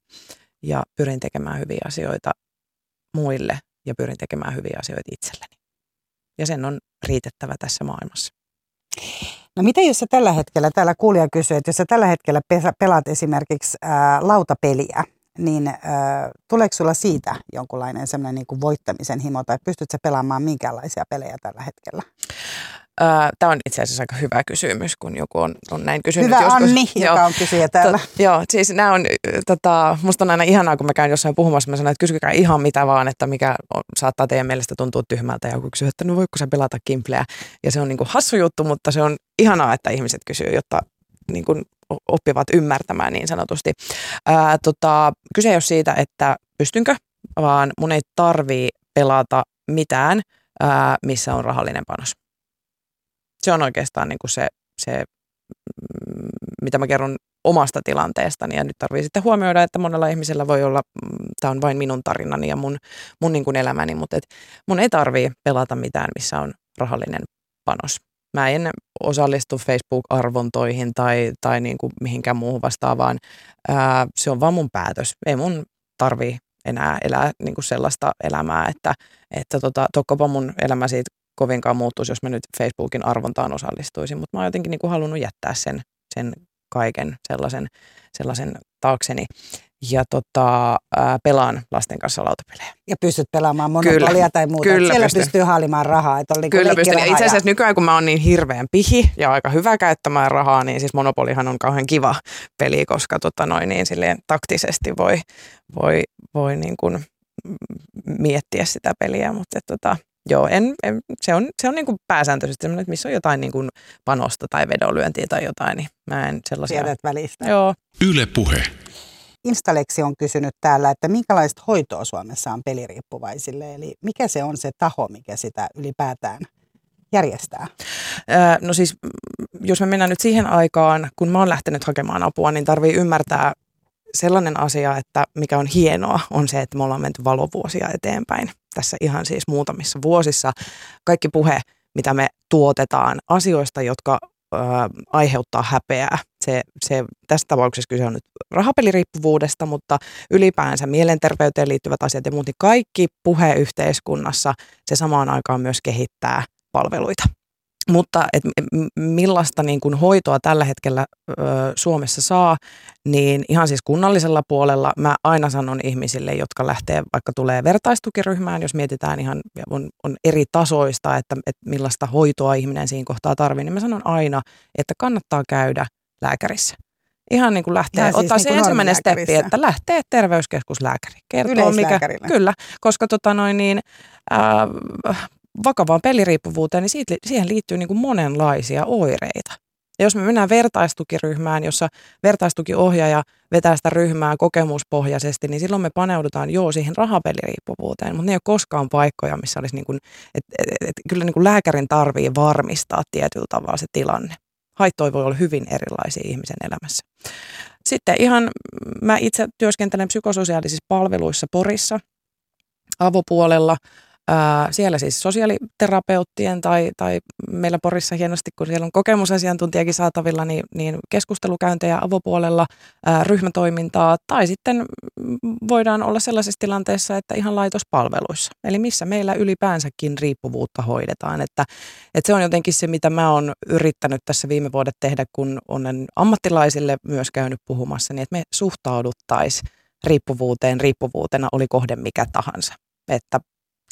ja pyrin tekemään hyviä asioita muille ja pyrin tekemään hyviä asioita itselleni. Ja sen on riitettävä tässä maailmassa. No mitä jos sä tällä hetkellä, täällä kuulija kysyy, että jos sä tällä hetkellä pelaat esimerkiksi ää, lautapeliä, niin äh, tuleeko sulla siitä jonkunlainen semmoinen niin voittamisen himo tai pystytkö pelaamaan minkäänlaisia pelejä tällä hetkellä? Tämä on itse asiassa aika hyvä kysymys, kun joku on, on näin kysynyt. Hyvä joskus. Anni, joo, joka on kysyjä täällä. To, joo, siis nämä on, tota, musta on aina ihanaa, kun mä käyn jossain puhumassa, mä sanon, että kysykää ihan mitä vaan, että mikä on, saattaa teidän mielestä tuntua tyhmältä. Ja joku kysyy, että no voiko sä pelata kimpleä. Ja se on niin kuin hassu juttu, mutta se on ihanaa, että ihmiset kysyy, jotta niin kuin oppivat ymmärtämään niin sanotusti. Ää, tota, kyse ei ole siitä, että pystynkö, vaan mun ei tarvii pelata mitään, ää, missä on rahallinen panos. Se on oikeastaan niin kuin se, se, mm, mitä mä kerron omasta tilanteestani. Ja nyt tarvii sitten huomioida, että monella ihmisellä voi olla, mm, tämä on vain minun tarinani ja mun, mun niin kuin elämäni, mutta et mun ei tarvii pelata mitään, missä on rahallinen panos. Mä en osallistu Facebook-arvontoihin tai, tai niin kuin mihinkään muuhun vastaavaan. Ää, se on vaan mun päätös. Ei mun tarvii enää elää niin kuin sellaista elämää, että, että tota, tokkopa mun elämä siitä kovinkaan muuttuisi, jos mä nyt Facebookin arvontaan osallistuisin, mutta mä oon jotenkin niin kuin halunnut jättää sen, sen kaiken sellaisen, sellaisen taakseni. Ja tota, ää, pelaan lasten kanssa lautapelejä. Ja pystyt pelaamaan monopolia kyllä, tai muuta. Kyllä Siellä pystyn. pystyy haalimaan rahaa. Että oli kyllä pystyn. Itse asiassa nykyään, kun mä oon niin hirveän pihi ja aika hyvä käyttämään rahaa, niin siis Monopolihan on kauhean kiva peli, koska tota noin, niin silleen taktisesti voi, voi, voi niin kuin miettiä sitä peliä. Mutta et, tota, Joo, en, en, se on, se on niin kuin pääsääntöisesti sellainen, että missä on jotain niin kuin panosta tai vedonlyöntiä tai jotain, niin mä en sellaisia... Tiedät välistä. Joo. Yle Puhe. Instaleksi on kysynyt täällä, että minkälaista hoitoa Suomessa on peliriippuvaisille, eli mikä se on se taho, mikä sitä ylipäätään järjestää? no siis, jos me mennään nyt siihen aikaan, kun mä oon lähtenyt hakemaan apua, niin tarvii ymmärtää sellainen asia, että mikä on hienoa, on se, että me ollaan menty valovuosia eteenpäin. Tässä ihan siis muutamissa vuosissa. Kaikki puhe, mitä me tuotetaan asioista, jotka ö, aiheuttaa häpeää. Se, se, tässä tapauksessa kyse on nyt rahapeliriippuvuudesta, mutta ylipäänsä mielenterveyteen liittyvät asiat ja muuten kaikki puhe yhteiskunnassa, se samaan aikaan myös kehittää palveluita. Mutta et millaista niin kuin hoitoa tällä hetkellä ö, Suomessa saa, niin ihan siis kunnallisella puolella mä aina sanon ihmisille, jotka lähtee, vaikka tulee vertaistukiryhmään, jos mietitään ihan, on, on eri tasoista, että, että millaista hoitoa ihminen siinä kohtaa tarvitsee, niin mä sanon aina, että kannattaa käydä lääkärissä. Ihan niin kuin lähtee, siis ottaa niin se ensimmäinen steppi, että lähtee terveyskeskuslääkäri. Kertoo mikä, kyllä, koska tota noin niin, äh, vakavaan peliriippuvuuteen, niin siitä, siihen liittyy niin kuin monenlaisia oireita. Ja jos me mennään vertaistukiryhmään, jossa vertaistukiohjaaja vetää sitä ryhmää kokemuspohjaisesti, niin silloin me paneudutaan joo siihen rahapeliriippuvuuteen, mutta ne ei ole koskaan paikkoja, missä olisi niin kuin, että et, et, kyllä niin kuin lääkärin tarvii varmistaa tietyllä tavalla se tilanne. Haittoja voi olla hyvin erilaisia ihmisen elämässä. Sitten ihan, mä itse työskentelen psykososiaalisissa palveluissa Porissa, avopuolella – Siellä siis sosiaaliterapeuttien tai, tai meillä Porissa hienosti, kun siellä on kokemusasiantuntijakin saatavilla, niin, niin keskustelukäyntejä avopuolella, ryhmätoimintaa tai sitten voidaan olla sellaisessa tilanteessa, että ihan laitospalveluissa. Eli missä meillä ylipäänsäkin riippuvuutta hoidetaan. Että, että se on jotenkin se, mitä mä oon yrittänyt tässä viime vuodet tehdä, kun olen ammattilaisille myös käynyt puhumassa, niin että me suhtauduttaisiin riippuvuuteen riippuvuutena, oli kohde mikä tahansa. Että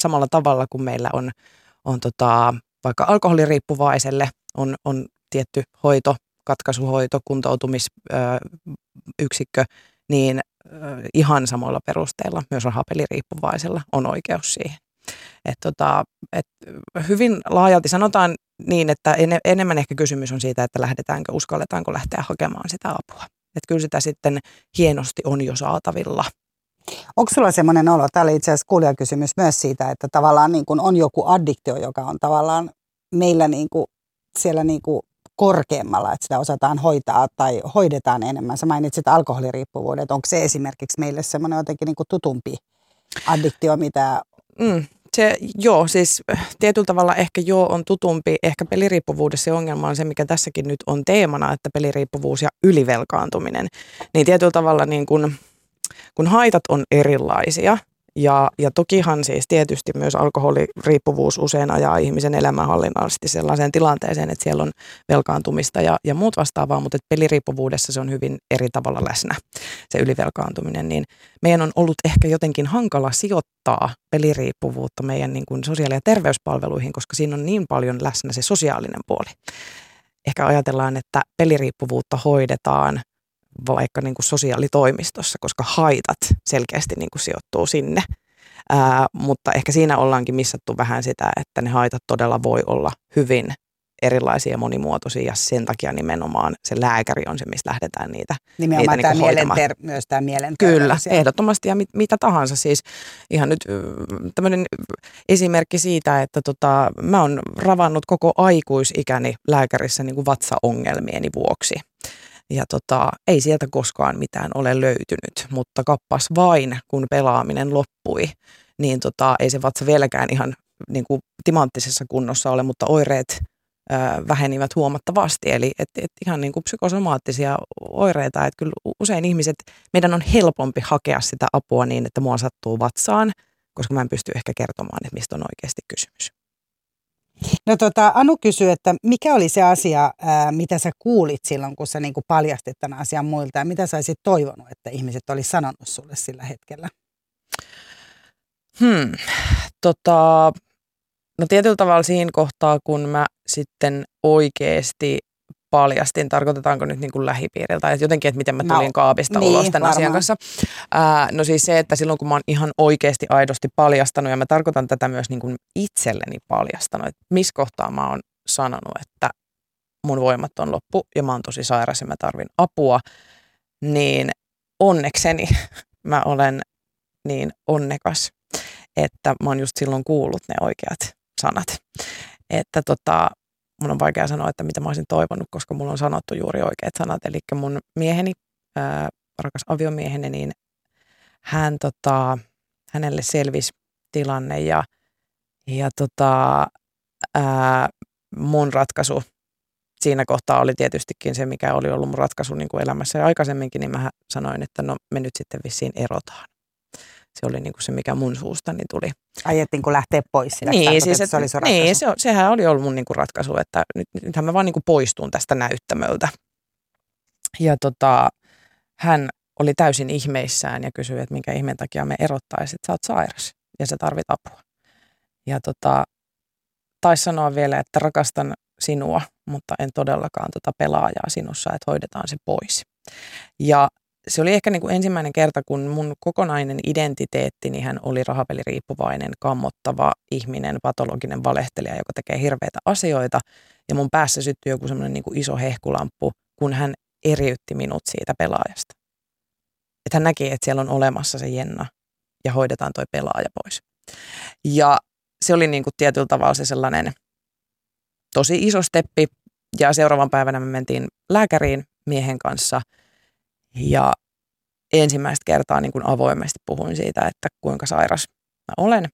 samalla tavalla kuin meillä on, on tota, vaikka alkoholiriippuvaiselle on, on tietty hoito, katkaisuhoito, kuntoutumisyksikkö, niin ihan samoilla perusteilla myös rahapeliriippuvaisella on oikeus siihen. Et tota, et hyvin laajalti sanotaan niin, että en, enemmän ehkä kysymys on siitä, että lähdetäänkö, uskalletaanko lähteä hakemaan sitä apua. Että kyllä sitä sitten hienosti on jo saatavilla Onko sulla semmoinen olo, tämä oli itse asiassa kuulijakysymys myös siitä, että tavallaan niin kuin on joku addiktio, joka on tavallaan meillä niin kuin siellä niin kuin korkeammalla, että sitä osataan hoitaa tai hoidetaan enemmän. Sä mainitsit alkoholiriippuvuudet. Onko se esimerkiksi meille semmoinen jotenkin niin tutumpi addiktio, mitä... Mm, se, joo, siis tietyllä tavalla ehkä joo on tutumpi. Ehkä peliriippuvuudessa se ongelma on se, mikä tässäkin nyt on teemana, että peliriippuvuus ja ylivelkaantuminen. Niin tietyllä tavalla niin kuin kun haitat on erilaisia, ja, ja tokihan siis tietysti myös alkoholiriippuvuus usein ajaa ihmisen elämänhallinnallisesti sellaiseen tilanteeseen, että siellä on velkaantumista ja, ja muut vastaavaa, mutta että peliriippuvuudessa se on hyvin eri tavalla läsnä, se ylivelkaantuminen. Niin meidän on ollut ehkä jotenkin hankala sijoittaa peliriippuvuutta meidän niin kuin sosiaali- ja terveyspalveluihin, koska siinä on niin paljon läsnä se sosiaalinen puoli. Ehkä ajatellaan, että peliriippuvuutta hoidetaan vaikka niin kuin sosiaalitoimistossa, koska haitat selkeästi niin kuin sijoittuu sinne. Ää, mutta ehkä siinä ollaankin missattu vähän sitä, että ne haitat todella voi olla hyvin erilaisia ja monimuotoisia ja sen takia nimenomaan se lääkäri on se, mistä lähdetään niitä Nimenomaan niitä tämä niinku mielenter, myös tämä mielenterveys. Kyllä, ehdottomasti ja mit, mitä tahansa. Siis ihan nyt tämmöinen esimerkki siitä, että tota, mä oon ravannut koko aikuisikäni lääkärissä niin kuin vatsaongelmieni vuoksi. Ja tota, ei sieltä koskaan mitään ole löytynyt, mutta kappas vain, kun pelaaminen loppui, niin tota, ei se vatsa vieläkään ihan niin kuin timanttisessa kunnossa ole, mutta oireet ö, vähenivät huomattavasti. Eli et, et ihan niin kuin psykosomaattisia oireita, että kyllä usein ihmiset, meidän on helpompi hakea sitä apua niin, että mua sattuu vatsaan, koska mä en pysty ehkä kertomaan, että mistä on oikeasti kysymys. No tota, Anu kysyy, että mikä oli se asia, ää, mitä sä kuulit silloin, kun sä niinku paljastit tämän asian muilta ja mitä sä olisit toivonut, että ihmiset olisi sanonut sulle sillä hetkellä? Hmm. Tota, no tietyllä tavalla siinä kohtaa, kun mä sitten oikeasti paljastin, tarkoitetaanko nyt niin kuin lähipiiriltä, että jotenkin, että miten mä No, tulin kaapista niin, ulos tämän varmaan. asian kanssa. Ää, no siis se, että silloin kun mä oon ihan oikeasti aidosti paljastanut, ja mä tarkoitan tätä myös niin kuin itselleni paljastanut, että missä kohtaa mä oon sanonut, että mun voimat on loppu ja mä oon tosi sairas ja mä tarvin apua, niin onnekseni *laughs* mä olen niin onnekas, että mä oon just silloin kuullut ne oikeat sanat. Että tota, mun on vaikea sanoa, että mitä mä olisin toivonut, koska mulla on sanottu juuri oikeat sanat. Eli mun mieheni, ää, rakas aviomieheni, niin hän tota, hänelle selvisi tilanne ja, ja tota, ää, mun ratkaisu siinä kohtaa oli tietystikin se, mikä oli ollut mun ratkaisu niin kuin elämässä ja aikaisemminkin, niin mä sanoin, että no me nyt sitten vissiin erotaan. Se oli niin kuin se, mikä mun suustani tuli. Aiettiin kun lähtee pois sitä, Niin, siis, että se oli niin se, on- sehän oli ollut mun niinku ratkaisu, että nyt, nythän mä vaan niinku poistun tästä näyttämöltä. Ja tota, hän oli täysin ihmeissään ja kysyi, että minkä ihmeen takia me erottaisiin, että sä oot sairas ja sä tarvit apua. Ja tota, taisi sanoa vielä, että rakastan sinua, mutta en todellakaan tota pelaajaa sinussa, että hoidetaan se pois. Ja se oli ehkä niin kuin ensimmäinen kerta, kun mun kokonainen identiteetti, niin hän oli rahapeliriippuvainen, kammottava ihminen, patologinen valehtelija, joka tekee hirveitä asioita. Ja mun päässä syttyi joku semmoinen niin kuin iso hehkulamppu, kun hän eriytti minut siitä pelaajasta. Että hän näki, että siellä on olemassa se Jenna ja hoidetaan toi pelaaja pois. Ja se oli niin kuin tietyllä tavalla se sellainen tosi iso steppi. Ja seuraavan päivänä me mentiin lääkäriin miehen kanssa ja ensimmäistä kertaa niin kuin avoimesti puhuin siitä, että kuinka sairas mä olen.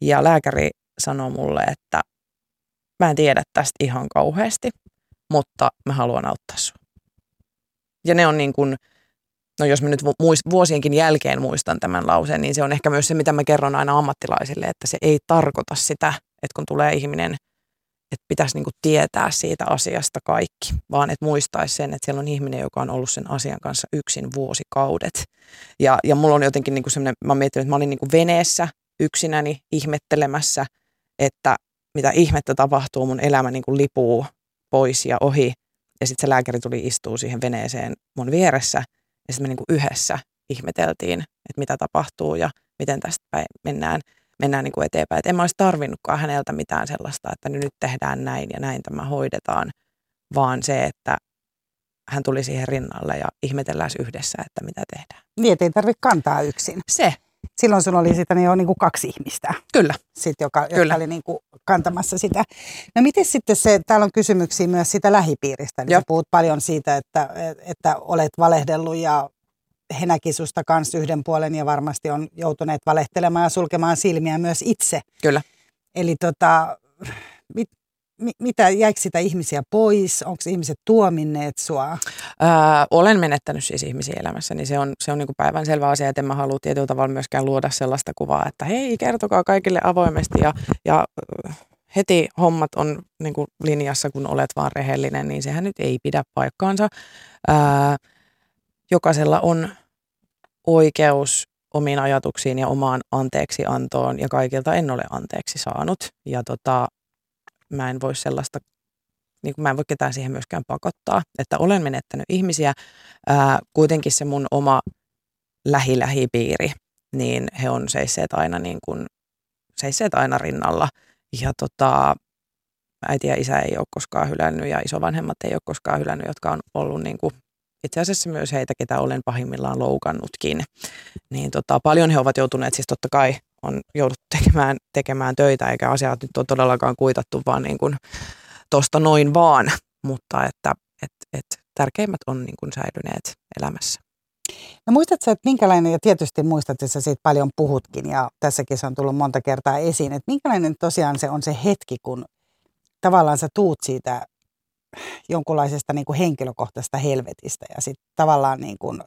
Ja lääkäri sanoi mulle, että mä en tiedä tästä ihan kauheasti, mutta mä haluan auttaa sua. Ja ne on niin kuin, no jos mä nyt vuosienkin jälkeen muistan tämän lauseen, niin se on ehkä myös se, mitä mä kerron aina ammattilaisille, että se ei tarkoita sitä, että kun tulee ihminen, että pitäisi niinku tietää siitä asiasta kaikki, vaan että muistaisi sen, että siellä on ihminen, joka on ollut sen asian kanssa yksin vuosikaudet. Ja, ja mulla on jotenkin niinku semmoinen, mä oon miettinyt, että mä olin niinku veneessä yksinäni ihmettelemässä, että mitä ihmettä tapahtuu, mun elämä niinku lipuu pois ja ohi. Ja sitten se lääkäri tuli istuu siihen veneeseen mun vieressä ja sitten me niinku yhdessä ihmeteltiin, että mitä tapahtuu ja miten tästä päin mennään, mennään niinku eteenpäin. Et en mä olisi tarvinnutkaan häneltä mitään sellaista, että nyt tehdään näin ja näin tämä hoidetaan, vaan se, että hän tuli siihen rinnalle ja ihmetellään yhdessä, että mitä tehdään. Niin, että ei tarvitse kantaa yksin. Se, Silloin sulla oli sitä niin jo niin kuin kaksi ihmistä, kyllä. sit, joka, Kyllä. jotka oli niin kuin kantamassa sitä. No miten sitten se, täällä on kysymyksiä myös sitä lähipiiristä, niin puhut paljon siitä, että, että olet valehdellut ja he näki susta kanssa yhden puolen ja varmasti on joutuneet valehtelemaan ja sulkemaan silmiä myös itse. Kyllä. Eli tota, mit, mi, mitä, jäikö sitä ihmisiä pois? Onko ihmiset tuominneet sua? Öö, olen menettänyt siis ihmisiä elämässä, niin se on, se on niin kuin päivänselvä asia, että en mä halua tietyllä tavalla myöskään luoda sellaista kuvaa, että hei, kertokaa kaikille avoimesti ja, ja heti hommat on niin kuin linjassa, kun olet vaan rehellinen, niin sehän nyt ei pidä paikkaansa. Öö, jokaisella on oikeus omiin ajatuksiin ja omaan anteeksiantoon ja kaikilta en ole anteeksi saanut. Ja tota, mä en voi sellaista niin kuin mä en voi ketään siihen myöskään pakottaa, että olen menettänyt ihmisiä. Ää, kuitenkin se mun oma lähi-lähipiiri, niin he on seisseet aina, niin kuin, seisseet aina rinnalla. Ja tota, äiti ja isä ei ole koskaan hylännyt ja isovanhemmat ei ole koskaan hylännyt, jotka on ollut niin kuin itse asiassa myös heitä, ketä olen pahimmillaan loukannutkin. Niin tota, paljon he ovat joutuneet, siis totta kai on jouduttu *laughs* tekemään, tekemään töitä, eikä asiat nyt ole todellakaan kuitattu vaan niin kuin tosta noin vaan, mutta että et, et tärkeimmät on niin kuin säilyneet elämässä. No muistatko, että minkälainen, ja tietysti muistat, että sä siitä paljon puhutkin, ja tässäkin se on tullut monta kertaa esiin, että minkälainen tosiaan se on se hetki, kun tavallaan sä tuut siitä jonkunlaisesta niin kuin henkilökohtaisesta helvetistä, ja sitten tavallaan niin kuin,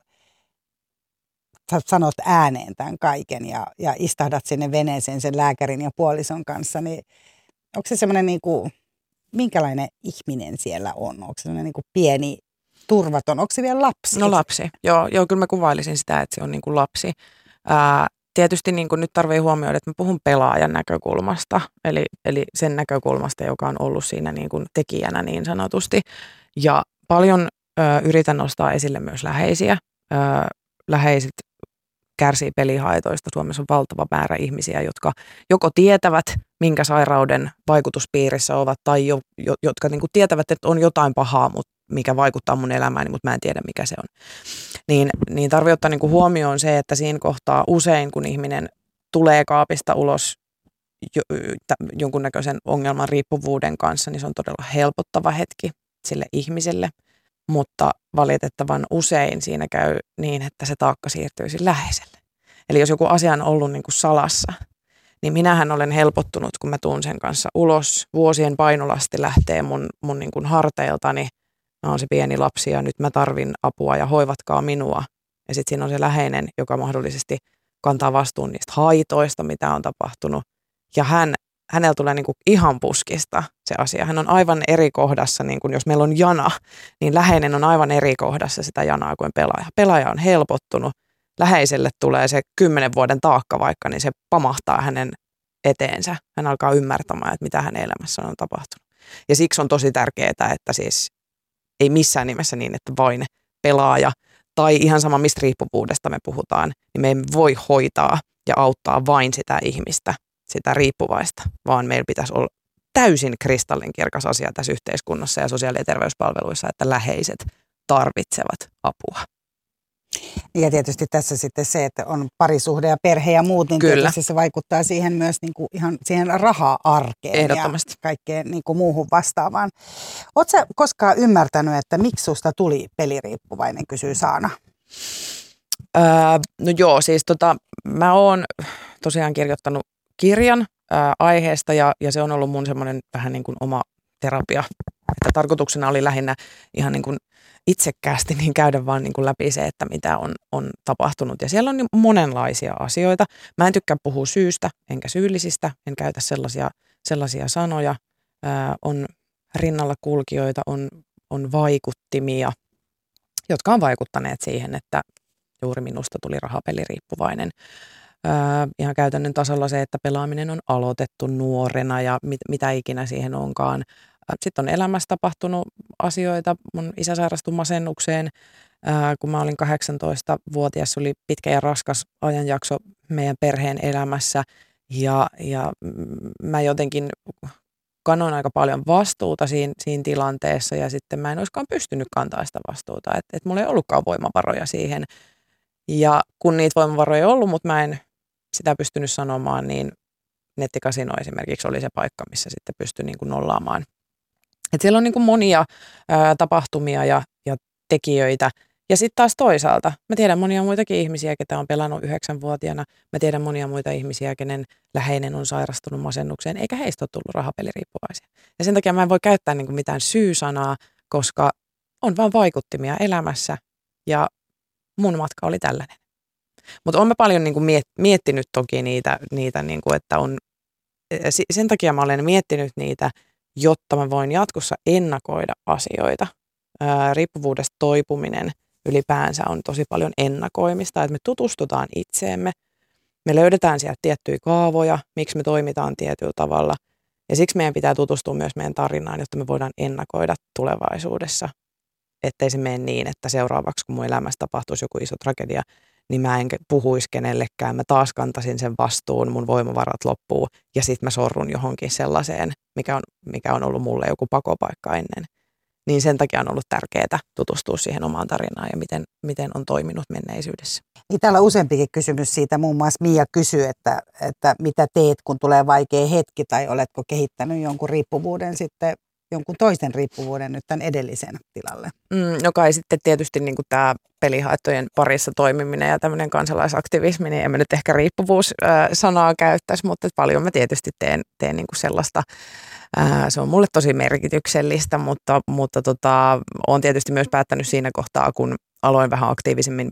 sanot ääneen tämän kaiken, ja, ja istahdat sinne veneeseen sen lääkärin ja puolison kanssa, niin onko se semmoinen niin kuin, minkälainen ihminen siellä on? Onko se semmoinen niin kuin pieni turvaton? Onko se vielä lapsi? No lapsi. Joo, joo kyllä mä kuvailisin sitä, että se on niin kuin lapsi. Ää, tietysti niin kuin nyt tarvii huomioida, että mä puhun pelaajan näkökulmasta, eli, eli sen näkökulmasta, joka on ollut siinä niin kuin tekijänä niin sanotusti. Ja paljon ö, yritän nostaa esille myös läheisiä. Ö, läheiset kärsii pelihaitoista. Suomessa on valtava määrä ihmisiä, jotka joko tietävät, minkä sairauden vaikutuspiirissä ovat, tai jo, jo, jotka niin kuin tietävät, että on jotain pahaa, mutta mikä vaikuttaa mun elämääni, mutta mä en tiedä, mikä se on. Niin, niin tarvii ottaa niin kuin huomioon se, että siinä kohtaa usein, kun ihminen tulee kaapista ulos jo, jonkunnäköisen ongelman riippuvuuden kanssa, niin se on todella helpottava hetki sille ihmiselle. Mutta valitettavan usein siinä käy niin, että se taakka siirtyy läheiselle. Eli jos joku asia on ollut niin kuin salassa, niin minähän olen helpottunut, kun mä tuun sen kanssa ulos. Vuosien painolasti lähtee mun, mun niin kuin harteiltani – mä oon se pieni lapsi ja nyt mä tarvin apua ja hoivatkaa minua. Ja sitten siinä on se läheinen, joka mahdollisesti kantaa vastuun niistä haitoista, mitä on tapahtunut. Ja hän, hänellä tulee niinku ihan puskista se asia. Hän on aivan eri kohdassa, niin kuin jos meillä on jana, niin läheinen on aivan eri kohdassa sitä janaa kuin pelaaja. Pelaaja on helpottunut. Läheiselle tulee se kymmenen vuoden taakka vaikka, niin se pamahtaa hänen eteensä. Hän alkaa ymmärtämään, että mitä hänen elämässä on tapahtunut. Ja siksi on tosi tärkeää, että siis ei missään nimessä niin, että vain pelaaja tai ihan sama mistä riippuvuudesta me puhutaan, niin me ei voi hoitaa ja auttaa vain sitä ihmistä, sitä riippuvaista, vaan meillä pitäisi olla täysin kristallinkirkas asia tässä yhteiskunnassa ja sosiaali- ja terveyspalveluissa, että läheiset tarvitsevat apua. Ja tietysti tässä sitten se, että on parisuhde ja perhe ja muut, niin Kyllä. tietysti se vaikuttaa siihen myös niin kuin ihan siihen raha-arkeen Ehdottomasti. ja kaikkeen niin kuin muuhun vastaavaan. Oletko koskaan ymmärtänyt, että miksi susta tuli peliriippuvainen, kysyy Saana? Öö, no joo, siis tota, mä oon tosiaan kirjoittanut kirjan ää, aiheesta ja, ja se on ollut mun semmoinen vähän niin kuin oma terapia. Että tarkoituksena oli lähinnä ihan niin kuin itsekkäästi niin käydä vaan niin kuin läpi se, että mitä on, on tapahtunut. Ja siellä on niin monenlaisia asioita. Mä en tykkää puhua syystä enkä syyllisistä, en käytä sellaisia, sellaisia sanoja. Ää, on rinnalla kulkijoita, on, on vaikuttimia, jotka on vaikuttaneet siihen, että juuri minusta tuli rahapeliriippuvainen. Ää, ihan käytännön tasolla se, että pelaaminen on aloitettu nuorena ja mit, mitä ikinä siihen onkaan sitten on elämässä tapahtunut asioita. Mun isä sairastui masennukseen, kun mä olin 18-vuotias. Se oli pitkä ja raskas ajanjakso meidän perheen elämässä. Ja, ja mä jotenkin kanoin aika paljon vastuuta siinä, siinä tilanteessa ja sitten mä en olisikaan pystynyt kantaa sitä vastuuta. Että et mulla ei ollutkaan voimavaroja siihen. Ja kun niitä voimavaroja ei ollut, mutta mä en sitä pystynyt sanomaan, niin nettikasino esimerkiksi oli se paikka, missä sitten pystyi niin kuin nollaamaan et siellä on niin kuin monia ää, tapahtumia ja, ja tekijöitä. Ja sitten taas toisaalta, mä tiedän monia muitakin ihmisiä, ketä on pelannut yhdeksänvuotiaana. Mä tiedän monia muita ihmisiä, kenen läheinen on sairastunut masennukseen, eikä heistä ole tullut rahapeliriippuvaisia. Ja sen takia mä en voi käyttää niin kuin mitään syysanaa, koska on vain vaikuttimia elämässä ja mun matka oli tällainen. Mutta olen paljon niin kuin miettinyt toki niitä, niitä niin kuin, että on, sen takia mä olen miettinyt niitä – jotta mä voin jatkossa ennakoida asioita. Ää, riippuvuudesta toipuminen ylipäänsä on tosi paljon ennakoimista, että me tutustutaan itseemme, me löydetään sieltä tiettyjä kaavoja, miksi me toimitaan tietyllä tavalla. Ja siksi meidän pitää tutustua myös meidän tarinaan, jotta me voidaan ennakoida tulevaisuudessa. Ettei se mene niin, että seuraavaksi kun mun elämässä tapahtuisi joku iso tragedia, niin mä en puhuisi kenellekään. Mä taas kantaisin sen vastuun, mun voimavarat loppuu ja sitten mä sorrun johonkin sellaiseen, mikä on, mikä on ollut mulle joku pakopaikka ennen. Niin sen takia on ollut tärkeää tutustua siihen omaan tarinaan ja miten, miten on toiminut menneisyydessä. Niin täällä on useampikin kysymys siitä. Muun muassa Mia kysyy, että, että mitä teet, kun tulee vaikea hetki tai oletko kehittänyt jonkun riippuvuuden sitten jonkun toisen riippuvuuden nyt tämän edellisen tilalle. Mm, no kai sitten tietysti niin tämä pelihaittojen parissa toimiminen ja tämmöinen kansalaisaktivismi, niin en mä nyt ehkä riippuvuus-sanaa käyttäisi, mutta paljon mä tietysti teen, teen niin kuin sellaista, se on mulle tosi merkityksellistä, mutta, mutta tota, olen tietysti myös päättänyt siinä kohtaa, kun aloin vähän aktiivisemmin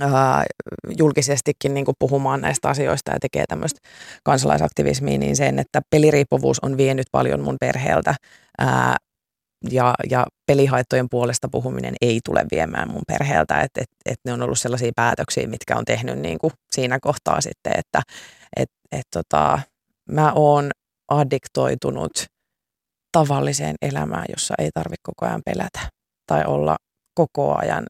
ää, julkisestikin niin kuin puhumaan näistä asioista ja tekee tämmöistä kansalaisaktivismia, niin sen, että peliriippuvuus on vienyt paljon mun perheeltä. Ää, ja, ja pelihaittojen puolesta puhuminen ei tule viemään mun perheeltä, että et, et ne on ollut sellaisia päätöksiä, mitkä on tehnyt niin kuin siinä kohtaa sitten, että et, et tota, mä oon addiktoitunut tavalliseen elämään, jossa ei tarvitse koko ajan pelätä tai olla koko ajan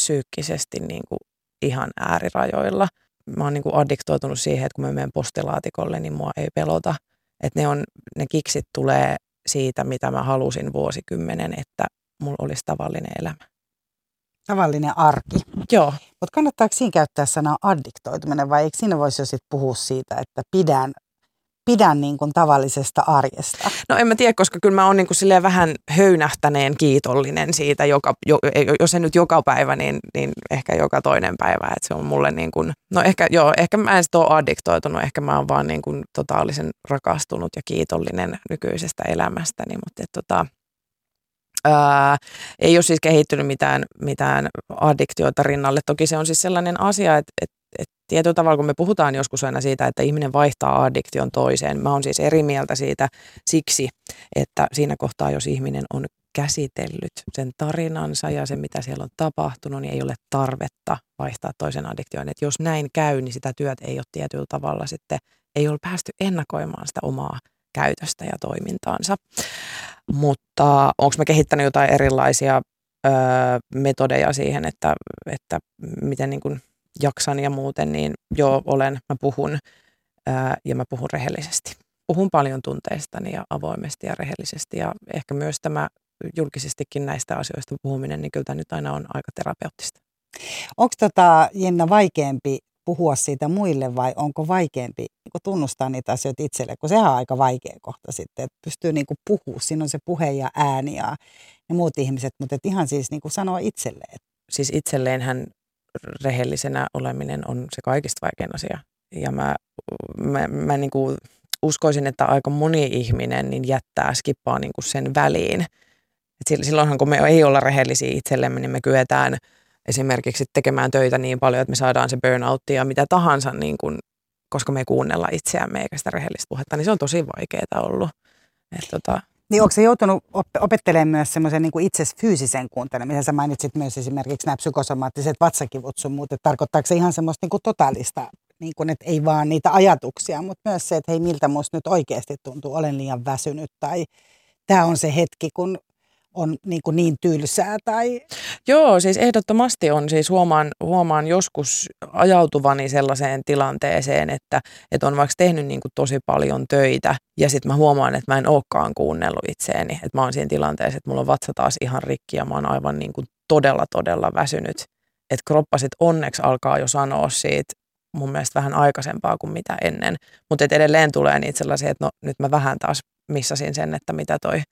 psyykkisesti niin kuin ihan äärirajoilla. Mä oon niin kuin addiktoitunut siihen, että kun mä menen postilaatikolle, niin mua ei pelota. Että ne, on, ne kiksit tulee siitä, mitä mä halusin vuosikymmenen, että mulla olisi tavallinen elämä. Tavallinen arki. Joo. Mutta kannattaako siinä käyttää sanaa addiktoituminen vai eikö siinä voisi jo sitten puhua siitä, että pidän pidän niin kuin tavallisesta arjesta? No en mä tiedä, koska kyllä mä oon niin kuin vähän höynähtäneen kiitollinen siitä, joka, jo, jos en nyt joka päivä, niin, niin ehkä joka toinen päivä. Että se on mulle niin kuin, no ehkä, joo, ehkä mä en ole addiktoitunut, ehkä mä oon vaan niin kuin totaalisen rakastunut ja kiitollinen nykyisestä elämästäni, mutta et, tota, Ää, ei ole siis kehittynyt mitään, mitään addiktioita rinnalle. Toki se on siis sellainen asia, että, että et tietyllä tavalla, kun me puhutaan joskus aina siitä, että ihminen vaihtaa addiktion toiseen, mä oon siis eri mieltä siitä siksi, että siinä kohtaa, jos ihminen on käsitellyt sen tarinansa ja sen, mitä siellä on tapahtunut, niin ei ole tarvetta vaihtaa toisen addiktioon. Että jos näin käy, niin sitä työt ei ole tietyllä tavalla sitten, ei ole päästy ennakoimaan sitä omaa käytöstä ja toimintaansa. Mutta onko mä kehittänyt jotain erilaisia öö, metodeja siihen, että, että miten niin kuin jaksan ja muuten, niin joo, olen, mä puhun ää, ja mä puhun rehellisesti. Puhun paljon tunteistani ja avoimesti ja rehellisesti ja ehkä myös tämä julkisestikin näistä asioista puhuminen, niin kyllä tämä nyt aina on aika terapeuttista. Onko tota, Jenna vaikeampi puhua siitä muille vai onko vaikeampi niin tunnustaa niitä asioita itselle, kun sehän on aika vaikea kohta sitten, että pystyy niin puhua, siinä on se puhe ja ääni ja, ja muut ihmiset, mutta et ihan siis niin sanoa itselleen. Siis itselleen hän rehellisenä oleminen on se kaikista vaikein asia. Ja mä, mä, mä niin kuin uskoisin, että aika moni ihminen niin jättää, skippaa niin kuin sen väliin. Et silloinhan kun me ei olla rehellisiä itsellemme, niin me kyetään esimerkiksi tekemään töitä niin paljon, että me saadaan se burnout ja mitä tahansa, niin kuin, koska me ei kuunnella itseämme eikä sitä rehellistä puhetta, niin se on tosi vaikeaa ollut. Et tota, niin onko se joutunut op- opettelemaan myös semmoisen niin itses fyysisen kuuntelemisen? Sä mainitsit myös esimerkiksi nämä psykosomaattiset vatsakivut sun muut. Että tarkoittaako se ihan semmoista niin kuin totaalista, niin kuin, että ei vaan niitä ajatuksia, mutta myös se, että hei miltä musta nyt oikeasti tuntuu, olen liian väsynyt tai tämä on se hetki, kun on niin, kuin niin tylsää? Tai... Joo, siis ehdottomasti on. Siis huomaan, huomaan joskus ajautuvani sellaiseen tilanteeseen, että, että on vaikka tehnyt niin kuin tosi paljon töitä ja sitten mä huomaan, että mä en olekaan kuunnellut itseäni. Että mä oon siinä tilanteessa, että mulla on vatsa taas ihan rikki ja mä oon aivan niin kuin todella, todella väsynyt. Että kroppa sitten onneksi alkaa jo sanoa siitä mun mielestä vähän aikaisempaa kuin mitä ennen. Mutta edelleen tulee niitä sellaisia, että no nyt mä vähän taas missasin sen, että mitä toi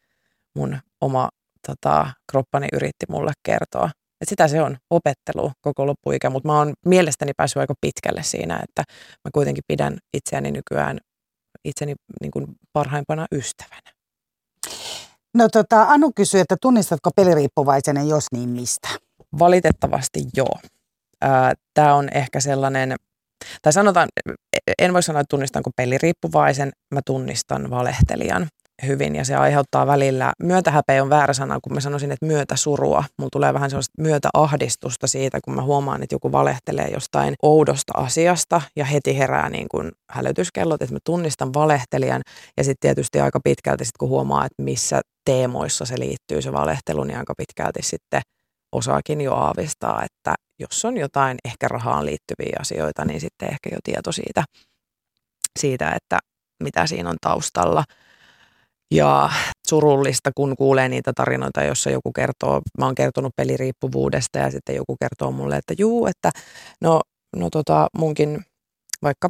mun oma tota, kroppani yritti mulle kertoa. Et sitä se on, opettelu koko loppuikä, mutta mä oon mielestäni päässyt aika pitkälle siinä, että mä kuitenkin pidän itseäni nykyään itseni niin kuin parhaimpana ystävänä. No tota, Anu kysyy, että tunnistatko peliriippuvaisen jos niin mistä? Valitettavasti joo. Tämä on ehkä sellainen, tai sanotaan, en voi sanoa, että tunnistanko peliriippuvaisen, mä tunnistan valehtelijan hyvin ja se aiheuttaa välillä, myötähäpeä on väärä sana, kun mä sanoisin, että myötäsurua. Mulla tulee vähän sellaista myötäahdistusta siitä, kun mä huomaan, että joku valehtelee jostain oudosta asiasta ja heti herää niin kuin hälytyskellot, että mä tunnistan valehtelijan ja sitten tietysti aika pitkälti sit, kun huomaa, että missä teemoissa se liittyy se valehtelu, niin aika pitkälti sitten osaakin jo aavistaa, että jos on jotain ehkä rahaan liittyviä asioita, niin sitten ehkä jo tieto siitä, siitä että mitä siinä on taustalla. Ja surullista, kun kuulee niitä tarinoita, jossa joku kertoo, mä oon kertonut peliriippuvuudesta ja sitten joku kertoo mulle, että juu, että no, no tota, munkin vaikka